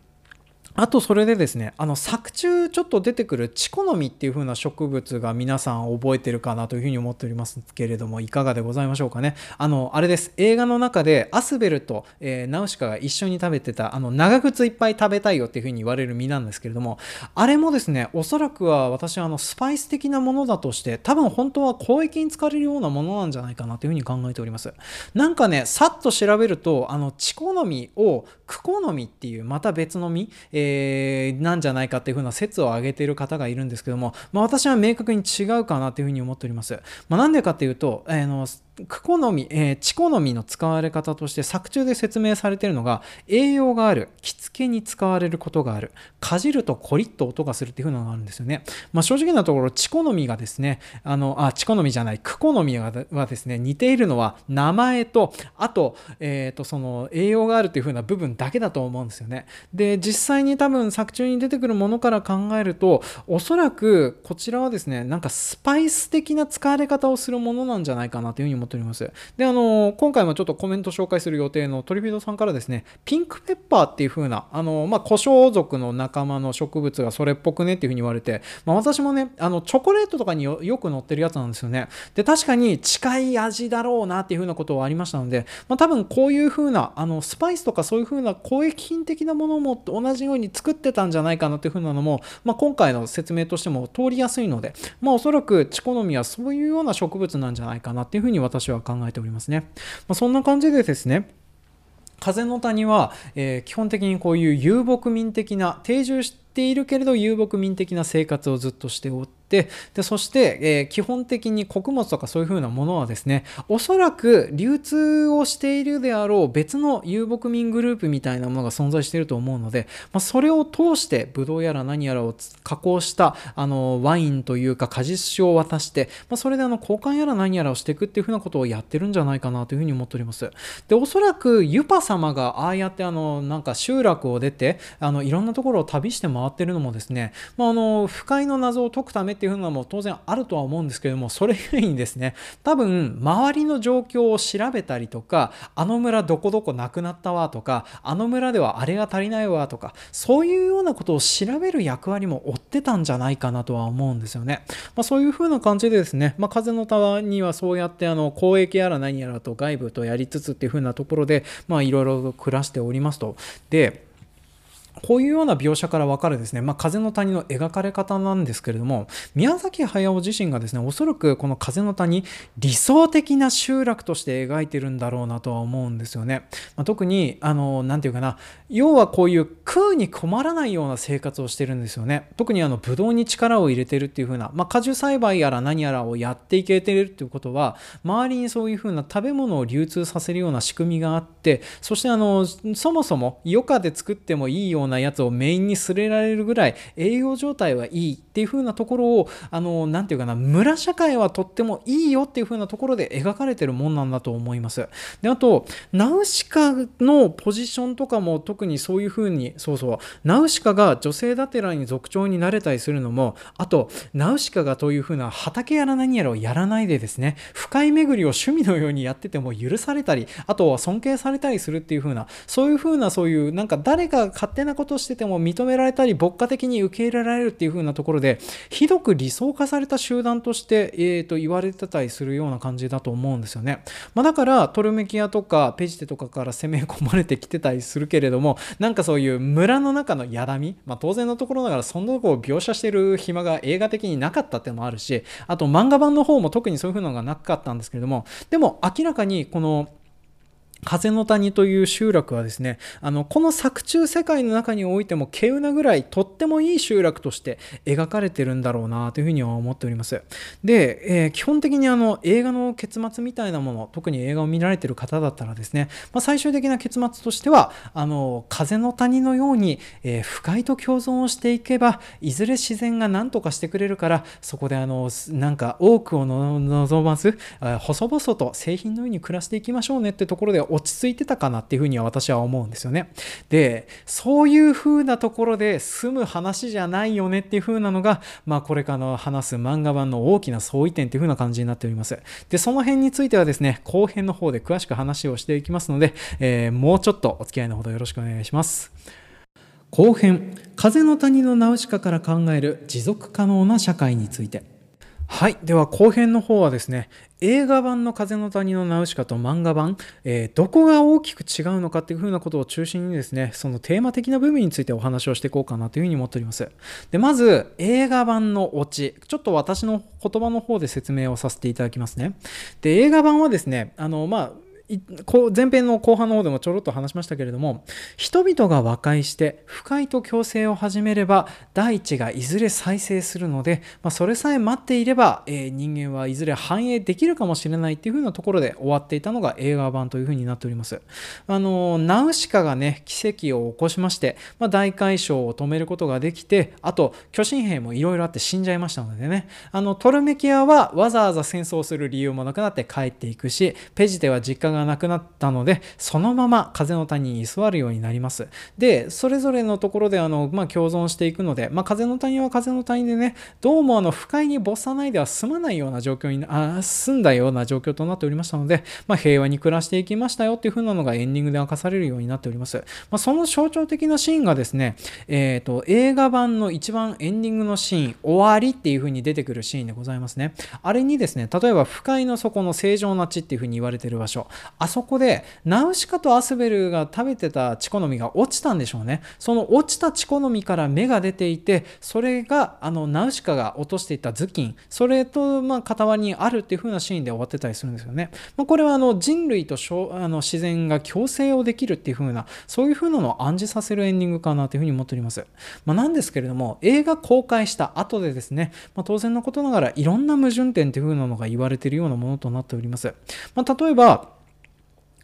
あとそれでですね、あの作中ちょっと出てくるチコノミっていう風な植物が皆さん覚えてるかなというふうに思っておりますけれども、いかがでございましょうかね。あの、あれです。映画の中でアスベルと、えー、ナウシカが一緒に食べてた、あの、長靴いっぱい食べたいよっていうふうに言われる実なんですけれども、あれもですね、おそらくは私はあの、スパイス的なものだとして、多分本当は交易に使われるようなものなんじゃないかなというふうに考えております。なんかね、さっと調べると、あの、チコノミをクコノミっていうまた別の実、えーえなんじゃないかっていうふうな説を挙げている方がいるんですけども、まあ、私は明確に違うかなというふうに思っております。まあ、なんでかっていうと、えー、の好み、えー、チ好みの使われ方として作中で説明されているのが栄養がある着付けに使われることがあるかじるとコリッと音がするっていうのがあるんですよね、まあ、正直なところチ好みがですねあのあチ好みじゃないク好みはですね似ているのは名前とあと,、えー、とその栄養があるっていう風な部分だけだと思うんですよね。で実際に多分作中に出てくるものから考えるとおそらくこちらはですねなんかスパイス的な使われ方をするものなんじゃないかなというふうに思っております。で、あの、今回もちょっとコメント紹介する予定のトリフィードさんからですね、ピンクペッパーっていう風な、あの、まあ、胡椒属の仲間の植物がそれっぽくねっていう風に言われて、まあ、私もね、あの、チョコレートとかによく載ってるやつなんですよね。で、確かに近い味だろうなっていう風なことはありましたので、まあ、多分こういう風な、あの、スパイスとかそういう風な交易品的なものも同じように作ってたんじゃないかなっていう風なのも、まあ、今回の説明としても通りやすいので、まあ、おそらくチコノミはそういうような植物なんじゃないかなっていう風に私私は考えておりますね。まあ、そんな感じでですね、風の谷は、えー、基本的にこういう遊牧民的な定住しているけれど遊牧民的な生活をずっとしておって、でそして、えー、基本的に穀物とかそういう風なものはですねおそらく流通をしているであろう別の遊牧民グループみたいなものが存在していると思うので、まあ、それを通してブドウやら何やらを加工したあのワインというか果実酒を渡して、まあ、それであの交換やら何やらをしていくっていう風なことをやってるんじゃないかなという風に思っております。でおそらくユパ様がああやってあのなんか集落を出てあのいろんなところを旅して回回ってるのもですね、まあ、あの不快の謎を解くためっていうのはもう当然あるとは思うんですけどもそれ以外にですね多分周りの状況を調べたりとかあの村どこどこなくなったわとかあの村ではあれが足りないわとかそういうようなことを調べる役割も負ってたんじゃないかなとは思うんですよね。まあ、そういう風な感じでですね、まあ、風の谷はそうやってあの公益やら何やらと外部とやりつつっていう風なところでいろいろ暮らしておりますと。でこういうような描写から分かるですね、まあ、風の谷の描かれ方なんですけれども、宮崎駿自身がですね、おそらくこの風の谷、理想的な集落として描いてるんだろうなとは思うんですよね。まあ、特に、あの、なんていうかな、要はこういう空に困らないような生活をしてるんですよね。特にあの、ブドウに力を入れてるっていう風な、まあ、果樹栽培やら何やらをやっていけてるっていうことは、周りにそういう風な食べ物を流通させるような仕組みがあって、そしてあの、そもそも余暇で作ってもいいようななやつをメインに据えられるぐらい栄養状態はいいっていう風なところをあの何て言うかな村社会はとってもいいよっていう風なところで描かれてるもんなんだと思います。であとナウシカのポジションとかも特にそういう風にそうそうナウシカが女性だてらに族長になれたりするのもあとナウシカがという風な畑やら何やらをやらないでですね深い巡りを趣味のようにやってても許されたりあとは尊敬されたりするっていう風なそういう風なそういうなんか誰か勝手なこととしてても認められたり牧歌的に受け入れられるっていう風なところでひどく理想化された集団として、えー、と言われてたりするような感じだと思うんですよね、まあ、だからトルメキアとかペジテとかから攻め込まれてきてたりするけれどもなんかそういう村の中のやだみ、まあ、当然のところながらそんなとこを描写してる暇が映画的になかったってのもあるしあと漫画版の方も特にそういう風なのがなかったんですけれどもでも明らかにこの風の谷という集落はですね、あの、この作中世界の中においても、稀有なぐらいとってもいい集落として描かれてるんだろうなというふうには思っております。で、えー、基本的にあの、映画の結末みたいなもの、特に映画を見られてる方だったらですね、まあ、最終的な結末としては、あの、風の谷のように、えー、不快と共存をしていけば、いずれ自然が何とかしてくれるから、そこであの、なんか多くを望まず、細々と製品のように暮らしていきましょうねってところで落ち着いてたかなっていうふうには私は思うんですよね。で、そういう風なところで済む話じゃないよねっていう風なのが、まあこれからの話す漫画版の大きな相違点っていう風な感じになっております。で、その辺についてはですね、後編の方で詳しく話をしていきますので、えー、もうちょっとお付き合いのほどよろしくお願いします。後編、風の谷のナウシカから考える持続可能な社会について。はい。では後編の方はですね、映画版の風の谷のナウシカと漫画版、えー、どこが大きく違うのかっていうふうなことを中心にですね、そのテーマ的な部分についてお話をしていこうかなというふうに思っております。で、まず映画版のオチ、ちょっと私の言葉の方で説明をさせていただきますね。で、映画版はですね、あの、まあ、前編の後半の方でもちょろっと話しましたけれども人々が和解して不快と共生を始めれば大地がいずれ再生するので、まあ、それさえ待っていれば、えー、人間はいずれ繁栄できるかもしれないっていう風なところで終わっていたのが映画版という風になっております。あのナウシカがね奇跡を起こしまして、まあ、大海嘯を止めることができてあと巨神兵もいろいろあって死んじゃいましたのでね。あのトルメキアはわざわざ戦争する理由もなくなって帰っていくしペジテは実家ががなくなったのでそのまま風の谷に居座るようになります。でそれぞれのところであの、まあ、共存していくので、まあ、風の谷は風の谷でねどうもあの不快に没さないでは済まないような状況にあ済んだような状況となっておりましたので、まあ、平和に暮らしていきましたよっていう風なのがエンディングで明かされるようになっております、まあ、その象徴的なシーンがですね、えーと、映画版の一番エンディングのシーン終わりっていう風に出てくるシーンでございますね。あれにですね例えば不快の底の正常な地っていう風に言われてる場所。あそこでナウシカとアスベルが食べてたチコノミが落ちたんでしょうね。その落ちたチコノミから芽が出ていてそれがあのナウシカが落としていた頭巾。それとまあ傍にあるっていう風なシーンで終わってたりするんですよね、まあ、これはあの人類とあの自然が共生をできるっていう風なそういう風なのを暗示させるエンディングかなという風に思っております、まあ、なんですけれども映画公開した後でですね、まあ、当然のことながらいろんな矛盾点っていう風なのが言われているようなものとなっております、まあ、例えば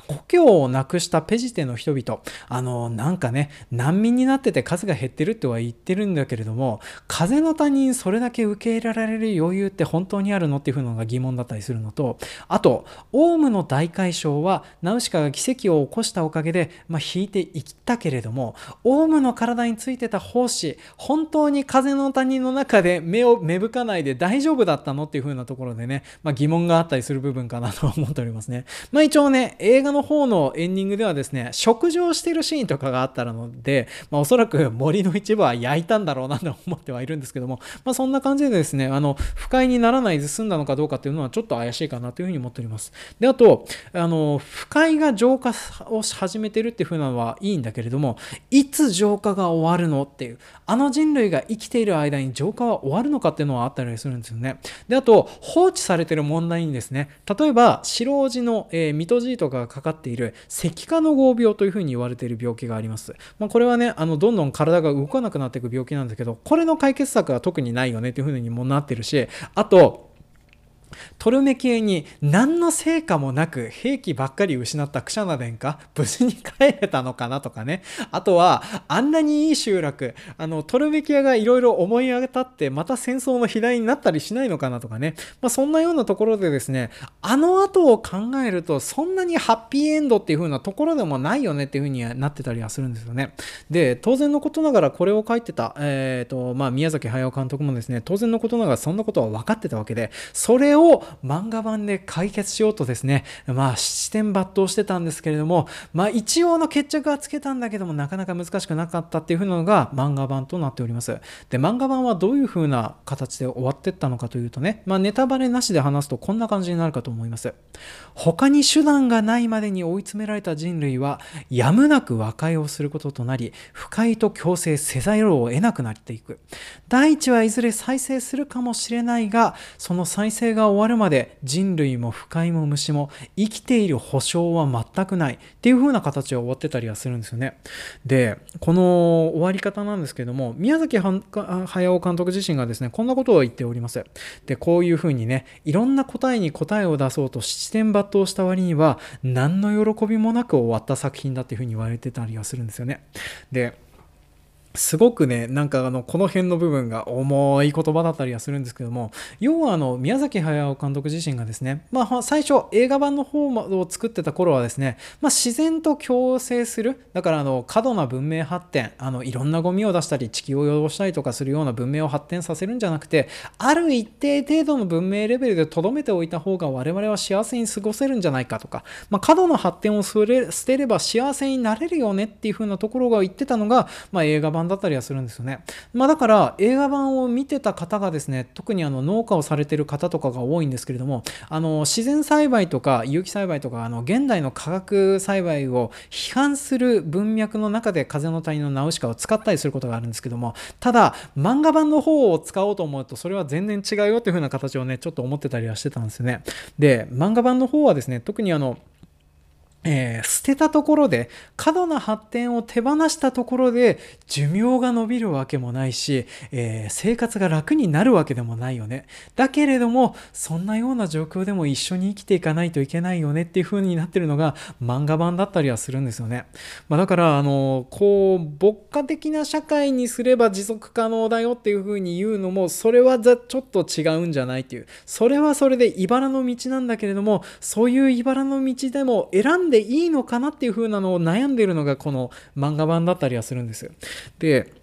故郷をなくしたペジテの人々あのなんかね難民になってて数が減ってるとは言ってるんだけれども風の他人それだけ受け入れられる余裕って本当にあるのっていうのが疑問だったりするのとあとオウムの大解消はナウシカが奇跡を起こしたおかげで、まあ、引いていったけれどもオウムの体についてた胞子本当に風の谷の中で目を芽吹かないで大丈夫だったのっていう風なところでね、まあ、疑問があったりする部分かなと思っておりますね。まあ、一応ね映画のの方のエンディングではですね食事をしているシーンとかがあったので、まあ、おそらく森の一部は焼いたんだろうなと思ってはいるんですけども、まあ、そんな感じでですねあの不快にならないで済んだのかどうかっていうのはちょっと怪しいかなというふうに思っております。であとあの不快が浄化を始めてるっていう風なのはいいんだけれどもいつ浄化が終わるのっていうあの人類が生きている間に浄化は終わるのかっていうのはあったりするんですよね。であと放置されてる問題にですね例えば白王子の、えー、ミトジートが書かかっている石化の合病というふうに言われている病気があります。まあ、これはねあのどんどん体が動かなくなっていく病気なんですけどこれの解決策は特にないよねというふうにもなってるしあとトルメキエに何の成果もなく兵器ばっかり失ったクシャナ殿下 無事に帰れたのかなとかね。あとはあんなにいい集落あのトルメキアがいろいろ思い上げたってまた戦争の肥大になったりしないのかなとかね、まあ、そんなようなところでですねあの後を考えるとそんなにハッピーエンドっていう風なところでもないよねっていう風になってたりはするんですよね。で当然のことながらこれを書いてた、えーとまあ、宮崎駿監督もですね当然のことながらそんなことは分かってたわけでそれをを漫画版で解決しようとですね、まあ、七点抜刀してたんですけれども、まあ、一応の決着はつけたんだけども、なかなか難しくなかったっていう風なのが漫画版となっております。で、漫画版はどういう風な形で終わってったのかというとね、まあ、ネタバレなしで話すとこんな感じになるかと思います。他に手段がないまでに追い詰められた人類は、やむなく和解をすることとなり、不快と強制せざるを得なくなっていく。大地はいずれ再生するかもしれないが、その再生が終わ終わるまで人類も不快も虫も生きている保証は全くないっていう風な形で終わってたりはするんですよね。で、この終わり方なんですけども、宮崎駿監督自身がですね、こんなことを言っております。で、こういう風にね、いろんな答えに答えを出そうと七点抜刀した割には、何の喜びもなく終わった作品だっていう風に言われてたりはするんですよね。で、すごくね、なんかあの、この辺の部分が重い言葉だったりはするんですけども、要はあの、宮崎駿監督自身がですね、まあ最初映画版の方を作ってた頃はですね、まあ自然と共生する、だからあの、過度な文明発展、あの、いろんなゴミを出したり、地球を汚したりとかするような文明を発展させるんじゃなくて、ある一定程度の文明レベルで留めておいた方が我々は幸せに過ごせるんじゃないかとか、まあ過度な発展を捨てれば幸せになれるよねっていう風なところが言ってたのが、まあ映画版版だったりはするんですよね。まあ、だから映画版を見てた方がですね、特にあの農家をされてる方とかが多いんですけれども、あの自然栽培とか有機栽培とか、あの現代の化学栽培を批判する文脈の中で風の谷のナウシカを使ったりすることがあるんですけども、ただ漫画版の方を使おうと思うと、それは全然違うよっていう風な形をね、ちょっと思ってたりはしてたんですよね。で、漫画版の方はですね、特にあの、えー、捨てたところで過度な発展を手放したところで寿命が伸びるわけもないし、えー、生活が楽になるわけでもないよね。だけれどもそんなような状況でも一緒に生きていかないといけないよねっていう風になってるのが漫画版だったりはするんですよね、まあ、だからあのこう牧歌的な社会にすれば持続可能だよっていう風に言うのもそれはちょっと違うんじゃないっていう。それはそれで茨の道なんだけれどもそういう茨の道でも選んででいいのかなっていう風なのを悩んでるのがこの漫画版だったりはするんですよ。で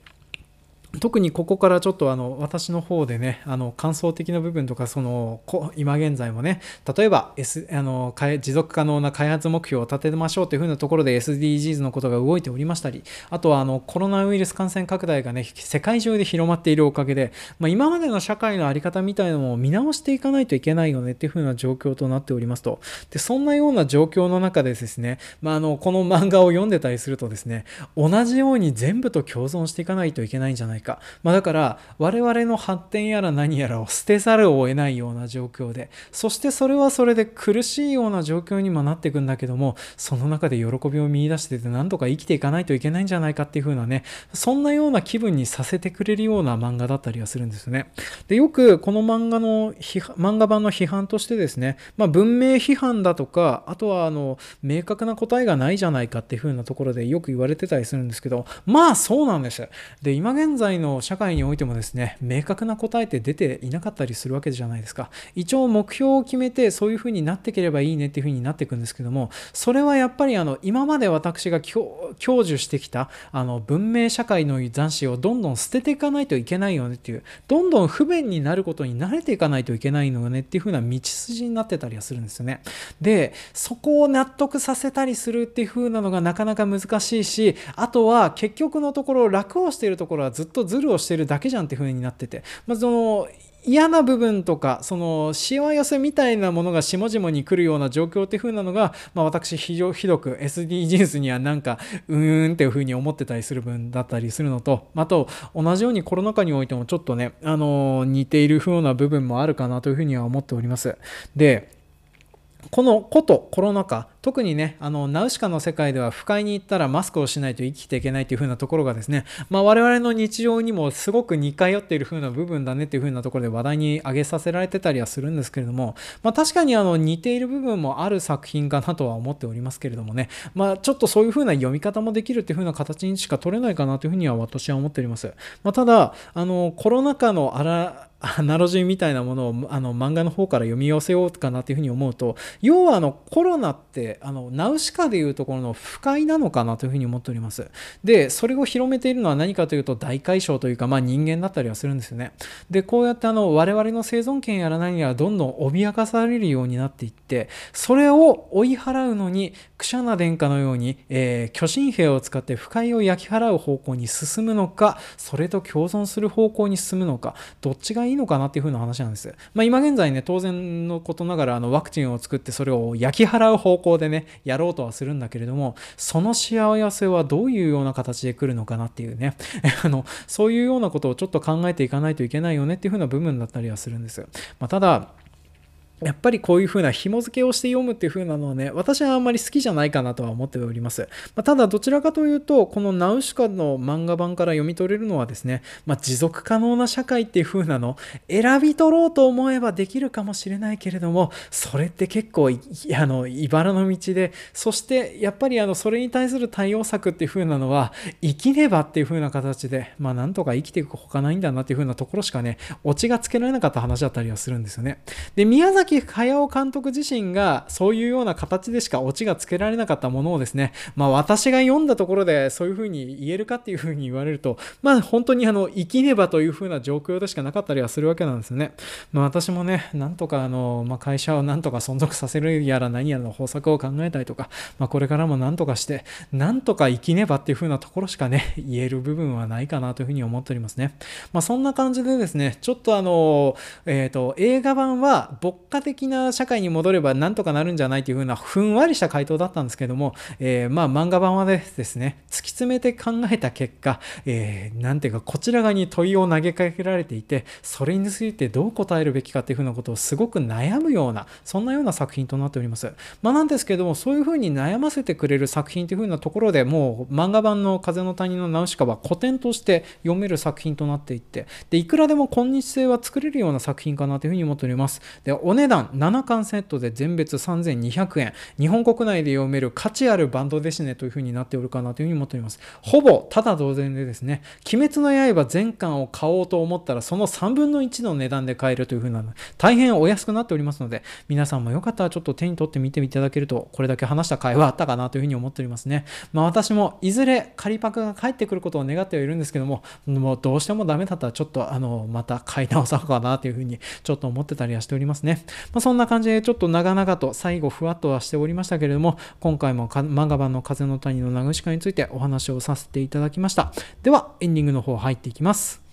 特にここからちょっとあの私の方でねあの感想的な部分とかその今現在もね例えば、S、あの持続可能な開発目標を立てましょうというふうなところで SDGs のことが動いておりましたりあとはあのコロナウイルス感染拡大がね世界中で広まっているおかげで、まあ、今までの社会の在り方みたいなのを見直していかないといけないよねっていうふうな状況となっておりますと。でそんなような状況の中でですね、まあ、あのこの漫画を読んでたりするとですね同じように全部と共存していかないといけないんじゃないか。か、まあ、だから我々の発展やら何やらを捨てざるを得ないような状況でそしてそれはそれで苦しいような状況にもなっていくんだけどもその中で喜びを見いだしてて何とか生きていかないといけないんじゃないかっていう風なねそんなような気分にさせてくれるような漫画だったりはするんですよね。でよくこの漫画の漫画版の批判としてですね、まあ、文明批判だとかあとはあの明確な答えがないじゃないかっていう風なところでよく言われてたりするんですけどまあそうなんです。で今現在の社会においてもですね明確な答えって出ていなかったりするわけじゃないですか。一応目標を決めてそういう風になっていければいいねっていう風になっていくんですけどもそれはやっぱりあの今まで私が享受してきたあの文明社会の斬新をどんどん捨てていかないといけないよねっていうどんどん不便になることに慣れていかないといけないのよねっていう風な道筋になってたりはするんですよね。でそこを納得させたりするっていう風なのがなかなか難しいしあとは結局のところ楽をしているところはずっととズルをしてるだけじゃんっていう風になってて、まあ、その嫌な部分とかそのしわ寄せみたいなものが下々に来るような状況っていう風なのが、まあ、私非常ひどく SDGs にはなんかうーんっていう風に思ってたりする分だったりするのとあと同じようにコロナ禍においてもちょっとねあの似ている風な部分もあるかなという風には思っております。でこのことコロナ禍特にね、あの、ナウシカの世界では不快に行ったらマスクをしないと生きていけないという風なところがですね、まあ、我々の日常にもすごく似通っている風な部分だねっていう風なところで話題に挙げさせられてたりはするんですけれども、まあ、確かにあの似ている部分もある作品かなとは思っておりますけれどもね、まあ、ちょっとそういう風な読み方もできるっていう風な形にしか取れないかなという風には私は思っております。ま、ただ、あの、コロナ禍のあら、アナロジーみたいなものをあの漫画の方から読み寄せようかなというふうに思うと要はあのコロナってあのナウシカでいうところの不快なのかなというふうに思っております。でそれを広めているのは何かというと大解消というか、まあ、人間だったりはするんですよね。でこうやってあの我々の生存権やら何やらどんどん脅かされるようになっていってそれを追い払うのにクシャナ殿下のように、えー、巨神兵を使って不快を焼き払う方向に進むのかそれと共存する方向に進むのかどっちがいいのかなっていう風な話なんです。まあ、今現在ね、当然のことながらあのワクチンを作ってそれを焼き払う方向でね、やろうとはするんだけれども、その幸せはどういうような形で来るのかなっていうね、あのそういうようなことをちょっと考えていかないといけないよねっていう風な部分だったりはするんです。まあ、ただ、やっぱりこういう風な紐付けをして読むっていう風なのはね、私はあんまり好きじゃないかなとは思っております。まあ、ただどちらかというと、このナウシカの漫画版から読み取れるのはですね、まあ、持続可能な社会っていう風なの、選び取ろうと思えばできるかもしれないけれども、それって結構、あの、茨の道で、そしてやっぱりあの、それに対する対応策っていう風なのは、生きねばっていう風な形で、まあなんとか生きていくほかないんだなっていう風なところしかね、オチがつけられなかった話だったりはするんですよね。で、宮崎崎駿監督自身がそういうような形でしかオチがつけられなかったものをですね、まあ私が読んだところでそういうふうに言えるかっていうふうに言われると、まあ本当にあの、生きねばというふうな状況でしかなかったりはするわけなんですよね。まあ私もね、なんとかあの、まあ会社をなんとか存続させるやら何やらの方策を考えたりとか、まあこれからもなんとかして、なんとか生きねばっていうふうなところしかね、言える部分はないかなというふうに思っておりますね。まあそんな感じでですね、ちょっとあの、えっ、ー、と、映画版は歌的な社会に戻ればなんとかなるんじゃないというふうなふんわりした回答だったんですけども、えー、まあ漫画版はですね、突き詰めて考えた結果、えー、なんていうかこちら側に問いを投げかけられていて、それについてどう答えるべきかっていうふうなことをすごく悩むような、そんなような作品となっております。まあなんですけども、そういうふうに悩ませてくれる作品というふうなところでもう漫画版の風の谷のナウシカは古典として読める作品となっていって、で、いくらでも今日性は作れるような作品かなというふうに思っております。で、お値段7巻セットで全別3200円。日本国内で読める価値あるバンドですねというふうになっておるかなというふうに思っております。ほぼただ同然でですね、鬼滅の刃全巻を買おうと思ったらその3分の1の値段で買えるというふうな大変お安くなっておりますので、皆さんもよかったらちょっと手に取ってみていただけると、これだけ話した会話あったかなというふうに思っておりますね。まあ私もいずれ仮パクが返ってくることを願ってはいるんですけども、もうどうしてもダメだったらちょっとあの、また買い直そうかなというふうにちょっと思ってたりはしておりますね。まあそんな感じでちょっと長々と最後ふわっとはしておりましたけれども、今回も漫画版の風の谷のナグシカについてお話をさせていただきました。では、エンディングの方入っていきます。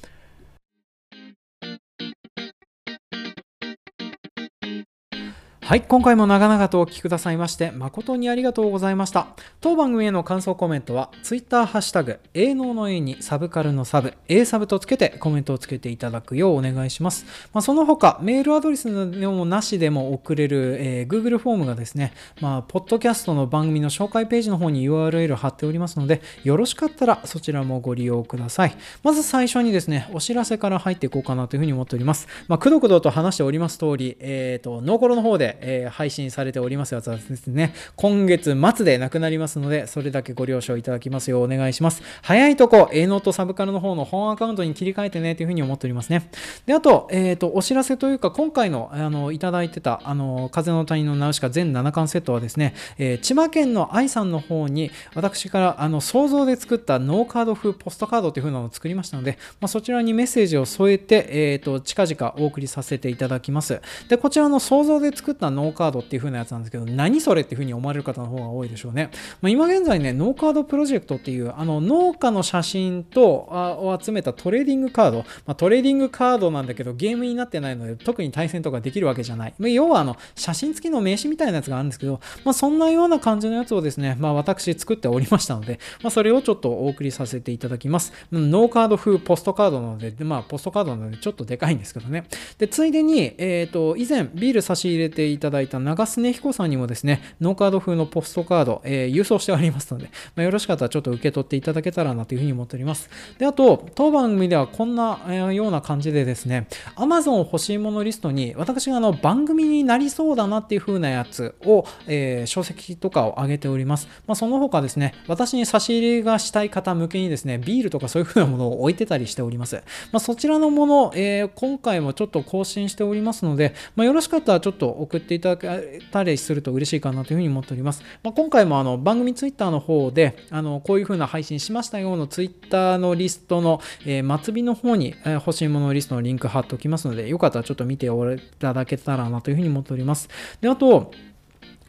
はい、今回も長々とお聞きくださいまして誠にありがとうございました。当番組への感想コメントは Twitter ハッシュタグ、営農の A にサブカルのサブ、A サブとつけてコメントをつけていただくようお願いします。まあ、その他、メールアドレスでもなしでも送れる、えー、Google フォームがですね、まあ、ポッドキャストの番組の紹介ページの方に URL 貼っておりますので、よろしかったらそちらもご利用ください。まず最初にですね、お知らせから入っていこうかなというふうに思っております。まあ、くどくどと話しております通り、えっ、ー、と、ノーコロの方で、えー、配信されておりますやつはですね、今月末でなくなりますので、それだけご了承いただきますようお願いします。早いとこ、A ノートサブカルの方の本アカウントに切り替えてねというふうに思っておりますね。で、あと、えっ、ー、と、お知らせというか、今回の、あの、いただいてた、あの、風の谷のナウシカ全7巻セットはですね、えー、千葉県の愛さんの方に、私から、あの、想像で作った農カード風ポストカードという風なのを作りましたので、まあ、そちらにメッセージを添えて、えっ、ー、と、近々お送りさせていただきます。で、こちらの想像で作った農カードっていう風なやつなんですけど、何それっていうふうに思われる方の方が多いでしょうね。まあ、今現在ね、農カードプロジェクトっていう、あの農家の写真とあを集めたトレーディングカード、まあ、トレーディングカードなんだけど、ゲームになってないので、特に対戦とかできるわけじゃない。まあ、要はあの写真付きの名刺みたいなやつがあるんですけど、まあ、そんなような感じのやつをですね、まあ、私作っておりましたので、まあ、それをちょっとお送りさせていただきます。農カード風ポストカードなので、でまあ、ポストカードなのでちょっとでかいんですけどね。で、ついでに、えっ、ー、と、以前ビール差し入れていただいた長須根彦さんにもですね、農カード風のポストカード、えー、郵送しておりますので、まあ、よろしかったらちょっと受け取っていただけたらなというふうに思っております。で、あと、当番組ではこんな、えー、ような感じでですね、Amazon 欲しいものリストに私があの番組になりそうだなっていう風なやつを、えー、書籍とかを上げております。まあ、その他ですね、私に差し入れがしたい方向けにですね、ビールとかそういう風なものを置いてたりしております。まあ、そちらのもの、えー、今回もちょっと更新しておりますので、まあ、よろしかったらちょっと送ってていただけたりすると嬉しいかなというふうに思っております。まあ、今回もあの番組ツイッターの方であのこういうふうな配信しましたよのツイッターのリストの、えー、末尾の方に、えー、欲しいものリストのリンク貼っておきますので、よかったらちょっと見ていただけたらなというふうに思っております。で、あと、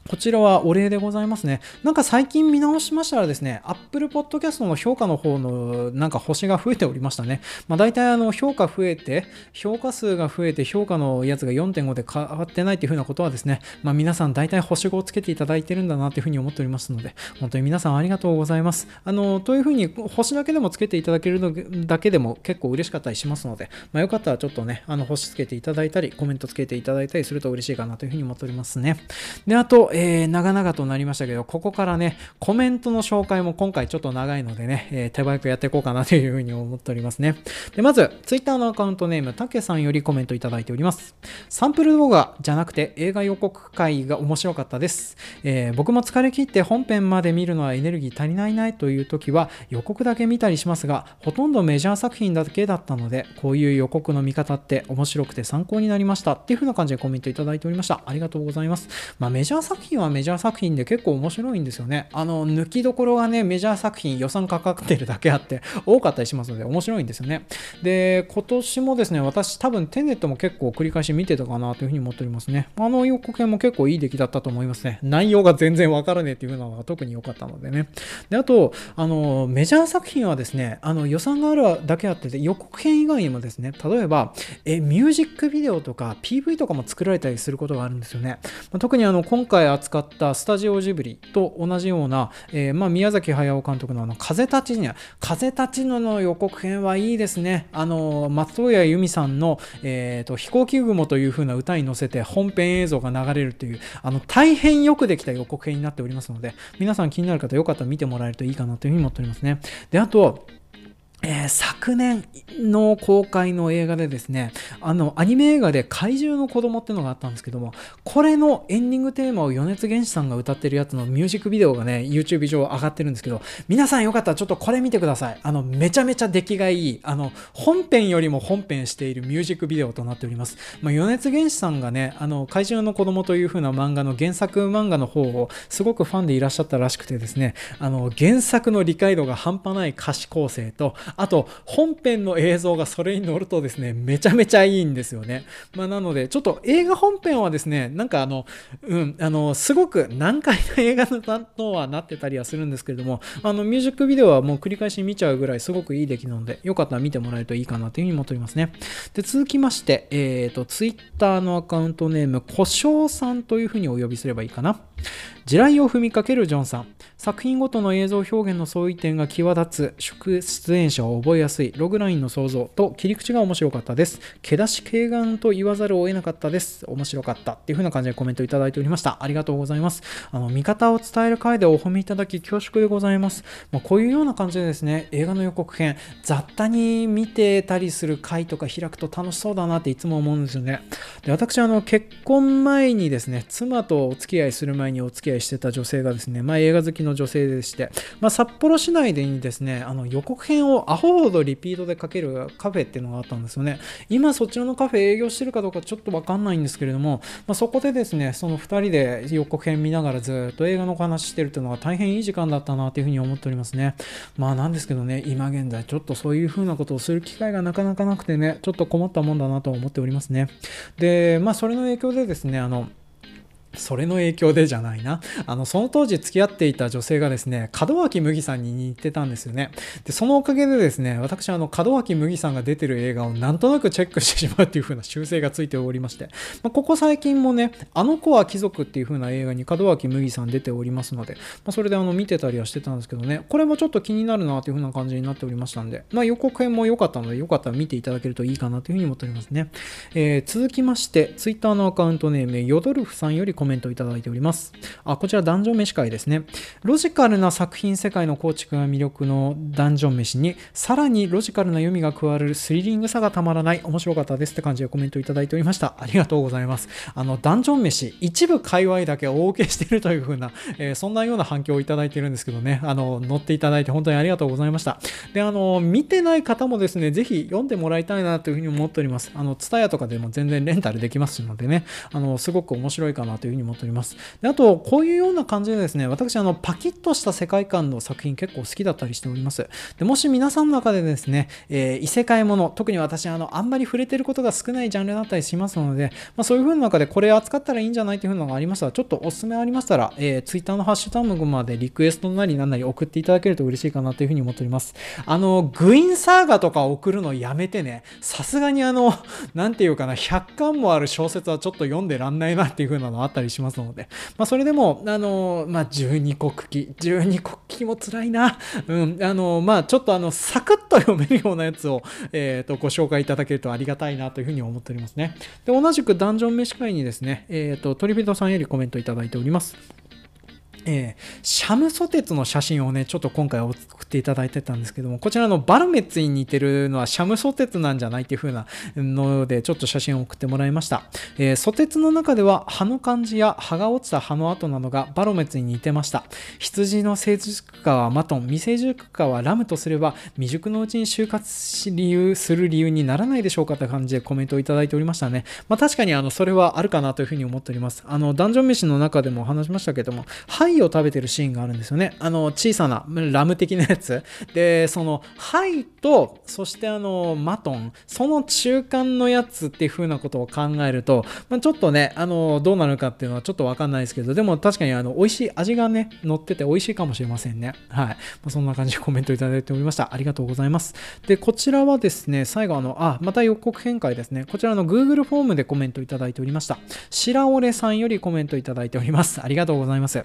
こちらはお礼でございますね。なんか最近見直しましたらですね、Apple Podcast の評価の方のなんか星が増えておりましたね。まあ大体あの評価増えて、評価数が増えて評価のやつが4.5で変わってないっていう風なことはですね、まあ皆さん大体星5をつけていただいてるんだなという風に思っておりますので、本当に皆さんありがとうございます。あの、という風に星だけでもつけていただけるのだけでも結構嬉しかったりしますので、まあよかったらちょっとね、あの星つけていただいたり、コメントつけていただいたりすると嬉しいかなという風に思っておりますね。で、あと、えー、長々となりましたけど、ここからね、コメントの紹介も今回ちょっと長いのでね、えー、手早くやっていこうかなというふうに思っておりますね。で、まず、Twitter のアカウントネーム、たけさんよりコメントいただいております。サンプル動画じゃなくて映画予告会が面白かったです。えー、僕も疲れ切って本編まで見るのはエネルギー足りないないという時は予告だけ見たりしますが、ほとんどメジャー作品だけだったので、こういう予告の見方って面白くて参考になりましたっていう風な感じでコメントいただいておりました。ありがとうございます。まあ、メジャー作品はメジャー作品で結構面白いんですよね。あの、抜きどころがね、メジャー作品予算かかってるだけあって多かったりしますので面白いんですよね。で、今年もですね、私多分テネットも結構繰り返し見てたかなというふうに思っておりますね。あの予告編も結構いい出来だったと思いますね。内容が全然わからねえっていうのが特に良かったのでね。で、あと、あの、メジャー作品はですね、あの予算があるだけあってて予告編以外にもですね、例えば、え、ミュージックビデオとか PV とかも作られたりすることがあるんですよね。ま特にあの、今回扱ったスタジオジブリと同じような、えー、まあ、宮崎駿監督のあの風立ちぬ風立ちぬの予告編はいいですね。あの松任谷由実さんの、えーと、飛行機雲という風な歌に乗せて本編映像が流れるというあの大変よくできた予告編になっておりますので皆さん気になる方よかったら見てもらえるといいかなというふうに思っておりますね。であとえー、昨年の公開の映画でですね、あの、アニメ映画で怪獣の子供ってのがあったんですけども、これのエンディングテーマを米津玄師さんが歌ってるやつのミュージックビデオがね、YouTube 上上がってるんですけど、皆さんよかったらちょっとこれ見てください。あの、めちゃめちゃ出来がいい、あの、本編よりも本編しているミュージックビデオとなっております。まあ、米津玄師さんがね、あの、怪獣の子供という風な漫画の原作漫画の方をすごくファンでいらっしゃったらしくてですね、あの、原作の理解度が半端ない歌詞構成と、あと、本編の映像がそれに乗るとですね、めちゃめちゃいいんですよね。まあ、なので、ちょっと映画本編はですね、なんかあの、うん、あの、すごく難解な映画だとはなってたりはするんですけれども、あの、ミュージックビデオはもう繰り返し見ちゃうぐらいすごくいい出来なので、よかったら見てもらえるといいかなというふうに思っておりますね。で、続きまして、えっ、ー、と、ツイッターのアカウントネーム、小翔さんというふうにお呼びすればいいかな。地雷を踏みかけるジョンさん。作品ごとの映像表現の相違点が際立つ、出演者を覚えやすい、ログラインの創造と切り口が面白かったです。毛出し軽眼と言わざるを得なかったです。面白かった。っていう風な感じでコメントいただいておりました。ありがとうございます。あの、見方を伝える回でお褒めいただき恐縮でございます。まあ、こういうような感じでですね、映画の予告編、雑多に見てたりする回とか開くと楽しそうだなっていつも思うんですよね。で、私、あの、結婚前にですね、妻とお付き合いする前ににお付き合いしてた女性がですね、まあ、映画好きの女性でして、まあ、札幌市内でにですね、あの予告編をアホほどリピートでかけるカフェっていうのがあったんですよね。今そちらのカフェ営業してるかどうかちょっとわかんないんですけれども、まあ、そこでですね、その2人で予告編見ながらずっと映画のお話してるっていうのが大変いい時間だったなというふうに思っておりますね。まあなんですけどね、今現在ちょっとそういうふうなことをする機会がなかなかなくてね、ちょっと困ったもんだなと思っておりますね。で、まあそれの影響でですね、あの、それの影響でじゃないな。あの、その当時付き合っていた女性がですね、門脇麦さんに似てたんですよね。で、そのおかげでですね、私、あの、門脇麦さんが出てる映画をなんとなくチェックしてしまうっていう風な習性がついておりまして、まあ、ここ最近もね、あの子は貴族っていう風な映画に門脇麦さん出ておりますので、まあ、それであの、見てたりはしてたんですけどね、これもちょっと気になるなという風な感じになっておりましたんで、まあ、予告編も良かったので、よかったら見ていただけるといいかなという風に思っておりますね。えー、続きまして、Twitter のアカウントネーム、ヨドルフさんよりコメントいただいております。あ、こちらダンジョン飯会ですね。ロジカルな作品世界の構築が魅力のダンジョン飯に、さらにロジカルな読みが加わるスリリングさがたまらない、面白かったですって感じでコメントいただいておりました。ありがとうございます。あの、ダンジョン飯、一部界隈だけ大受けしているという風な、えー、そんなような反響をいただいているんですけどね、あの、乗っていただいて本当にありがとうございました。で、あの、見てない方もですね、ぜひ読んでもらいたいなというふうに思っております。あの、ツタヤとかでも全然レンタルできますのでね、あの、すごく面白いかなといううに思っております。で、あと、こういうような感じでですね、私、あの、パキッとした世界観の作品結構好きだったりしております。でもし皆さんの中でですね、えー、異世界もの、特に私、あの、あんまり触れてることが少ないジャンルだったりしますので、まあ、そういう風な中でこれ扱ったらいいんじゃないというのがありましたら、ちょっとおすすめありましたら、えー、Twitter のハッシュタグまでリクエストなりなんなり送っていただけると嬉しいかなという風に思っております。あの、グインサーガとか送るのやめてね、さすがにあの、なんていうかな、100巻もある小説はちょっと読んでらんないなっていう風なのあったりりしますので、まあ、それでも、あの、まあ、12国旗。12国旗も辛いな。うん。あの、まあ、ちょっとあの、サクッと読めるようなやつを、えっ、ー、と、ご紹介いただけるとありがたいなというふうに思っておりますね。で、同じくダンジョン飯会にですね、えっ、ー、と、トリビトさんよりコメントいただいております。えー、シャムソテツの写真をね、ちょっと今回送っていただいてたんですけども、こちらのバルメッツに似てるのはシャムソテツなんじゃないっていう風なので、ちょっと写真を送ってもらいました。えー、ソテツの中では葉の感じや葉が落ちた葉の跡などがバロメッツに似てました。羊の成熟化はマトン、未成熟化はラムとすれば、未熟のうちに就活し理由する理由にならないでしょうかって感じでコメントをいただいておりましたね。まあ確かにあの、それはあるかなというふうに思っております。あの、ダンジョン飯の中でも話しましたけども、貝を食べてるシーンがあるんですよね。あの、小さなラム的なやつ。で、その、貝と、そしてあの、マトン、その中間のやつっていう風なことを考えると、まあ、ちょっとね、あの、どうなるかっていうのはちょっとわかんないですけど、でも確かにあの、美味しい味がね、乗ってて美味しいかもしれませんね。はい。まあ、そんな感じでコメントいただいておりました。ありがとうございます。で、こちらはですね、最後あの、あ、また予告変会ですね。こちらの Google フォームでコメントいただいておりました。白折さんよりコメントいただいております。ありがとうございます。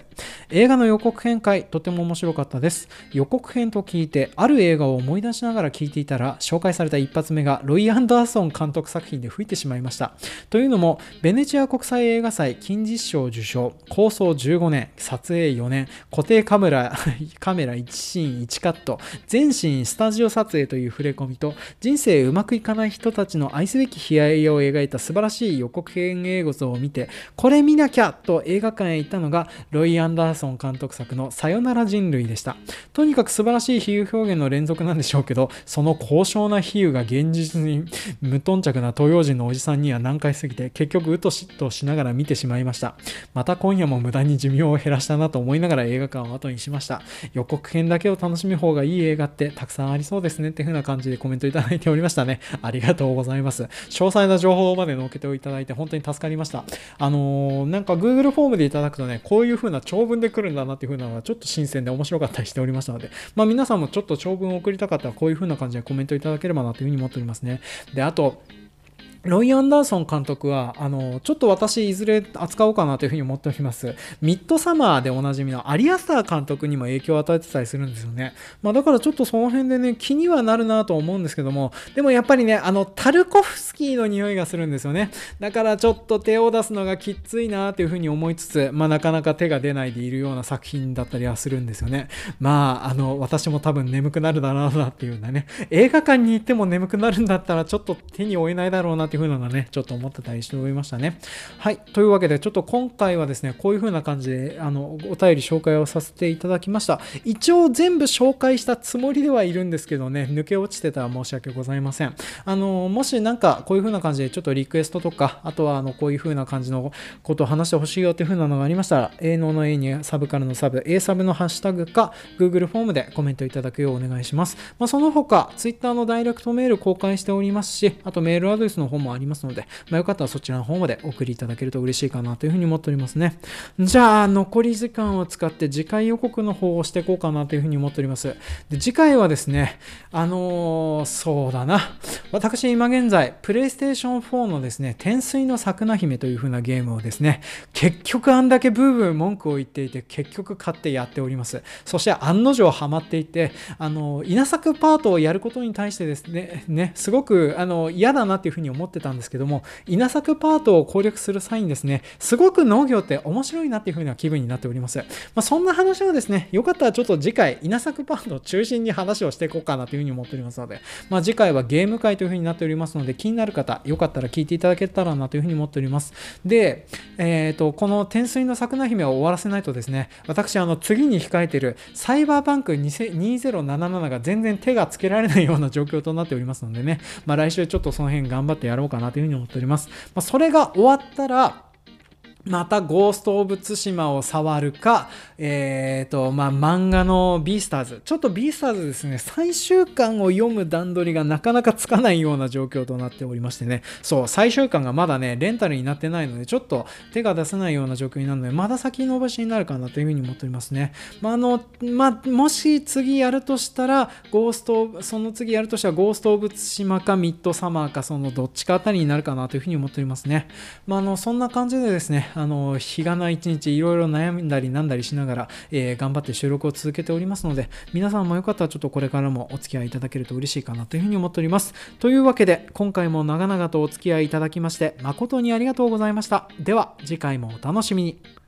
映画の予告編会、とても面白かったです。予告編と聞いて、ある映画を思い出しながら聞いていたら、紹介された一発目がロイ・アンダーソン監督作品で吹いてしまいました。というのも、ベネチア国際映画祭金実賞受賞、構想15年、撮影4年、固定カメラ、カメラ1シーン1カット、全シーンスタジオ撮影という触れ込みと、人生うまくいかない人たちの愛すべき悲哀を描いた素晴らしい予告編映像を見て、これ見なきゃと映画館へ行ったのが、ロイ・アンダーソンーソン監督作のさよなら人類でした。とにかく素晴らしい比喩表現の連続なんでしょうけど、その高尚な比喩が現実に無頓着な東洋人のおじさんには難解すぎて、結局うとしっとしながら見てしまいました。また今夜も無駄に寿命を減らしたなと思いながら映画館を後にしました。予告編だけを楽しむ方がいい映画ってたくさんありそうですねっていう風な感じでコメントいただいておりましたね。ありがとうございます。詳細な情報まで載っけていただいて本当に助かりました。あのー、なんか Google フォームでいただくとね、こういう風な長文で来るんだなっていう風なのがちょっと新鮮で面白かったりしておりましたので、まあ皆さんもちょっと長文を送りたかったらこういう風な感じでコメントいただければなという風に思っておりますね。で、あと、ロイ・アンダーソン監督は、あの、ちょっと私、いずれ扱おうかなというふうに思っております。ミッドサマーでおなじみのアリアスター監督にも影響を与えてたりするんですよね。まあ、だからちょっとその辺でね、気にはなるなと思うんですけども、でもやっぱりね、あの、タルコフスキーの匂いがするんですよね。だからちょっと手を出すのがきついなというふうに思いつつ、まあ、なかなか手が出ないでいるような作品だったりはするんですよね。まあ、あの、私も多分眠くなるだろうなっていうようなね、映画館に行っても眠くなるんだったら、ちょっと手に負えないだろうなっていうふうなのがね、ちょっと思ってたりしておりましたね。はい。というわけで、ちょっと今回はですね、こういう風な感じで、あの、お便り紹介をさせていただきました。一応全部紹介したつもりではいるんですけどね、抜け落ちてたら申し訳ございません。あの、もしなんかこういう風な感じでちょっとリクエストとか、あとはあの、こういう風な感じのことを話してほしいよっていう風なのがありましたら、営農の A にサブからのサブ、A サブのハッシュタグか、Google フォームでコメントいただくようお願いします。まあ、その他、Twitter のダイレクトメール公開しておりますし、あとメールアドレスの方もありますので、まあ、よかったらそちらの方までお送りいただけると嬉しいかなというふうに思っておりますね。じゃあ、残り時間を使って次回予告の方をしていこうかなというふうに思っております。で次回はですね、あのー、そうだな。私、今現在、プレイステーション4のですね、天水の桜姫という風なゲームをですね、結局あんだけブーブー文句を言っていて、結局買ってやっております。そして案の定ハマっていて、あの、稲作パートをやることに対してですね、ね、すごくあの嫌だなっていう風に思ってってたんですけども、稲作パートを攻略する際にですね、すごく農業って面白いなっていう風な気分になっております。まあ、そんな話をですね、よかったらちょっと次回、稲作パートを中心に話をしていこうかなという風に思っておりますので、まあ、次回はゲーム会という風になっておりますので、気になる方、よかったら聞いていただけたらなという風に思っております。で、えっ、ー、と、この天水の桜姫を終わらせないとですね、私、あの、次に控えているサイバーバンク2077が全然手がつけられないような状況となっておりますのでね、まあ、来週ちょっとその辺頑張ってやろうかなというふうに思っております。まあ、それが終わったら、またゴースト・オブ・ツシマを触るか、えっ、ー、と、まあ、漫画のビースターズ。ちょっとビースターズですね、最終巻を読む段取りがなかなかつかないような状況となっておりましてね、そう、最終巻がまだね、レンタルになってないので、ちょっと手が出せないような状況になるので、まだ先延ばしになるかなというふうに思っておりますね。まあ、あの、まあ、もし次やるとしたら、ゴースト、その次やるとしたら、ゴースト・オブ・ツシマかミッドサマーか、そのどっちかあたりになるかなというふうに思っておりますね。まあ、あの、そんな感じでですね、あの、日がない一日いろいろ悩んだりなんだりしながら、えー、頑張って収録を続けておりますので、皆さんもよかったらちょっとこれからもお付き合いいただけると嬉しいかなというふうに思っております。というわけで、今回も長々とお付き合いいただきまして、誠にありがとうございました。では、次回もお楽しみに。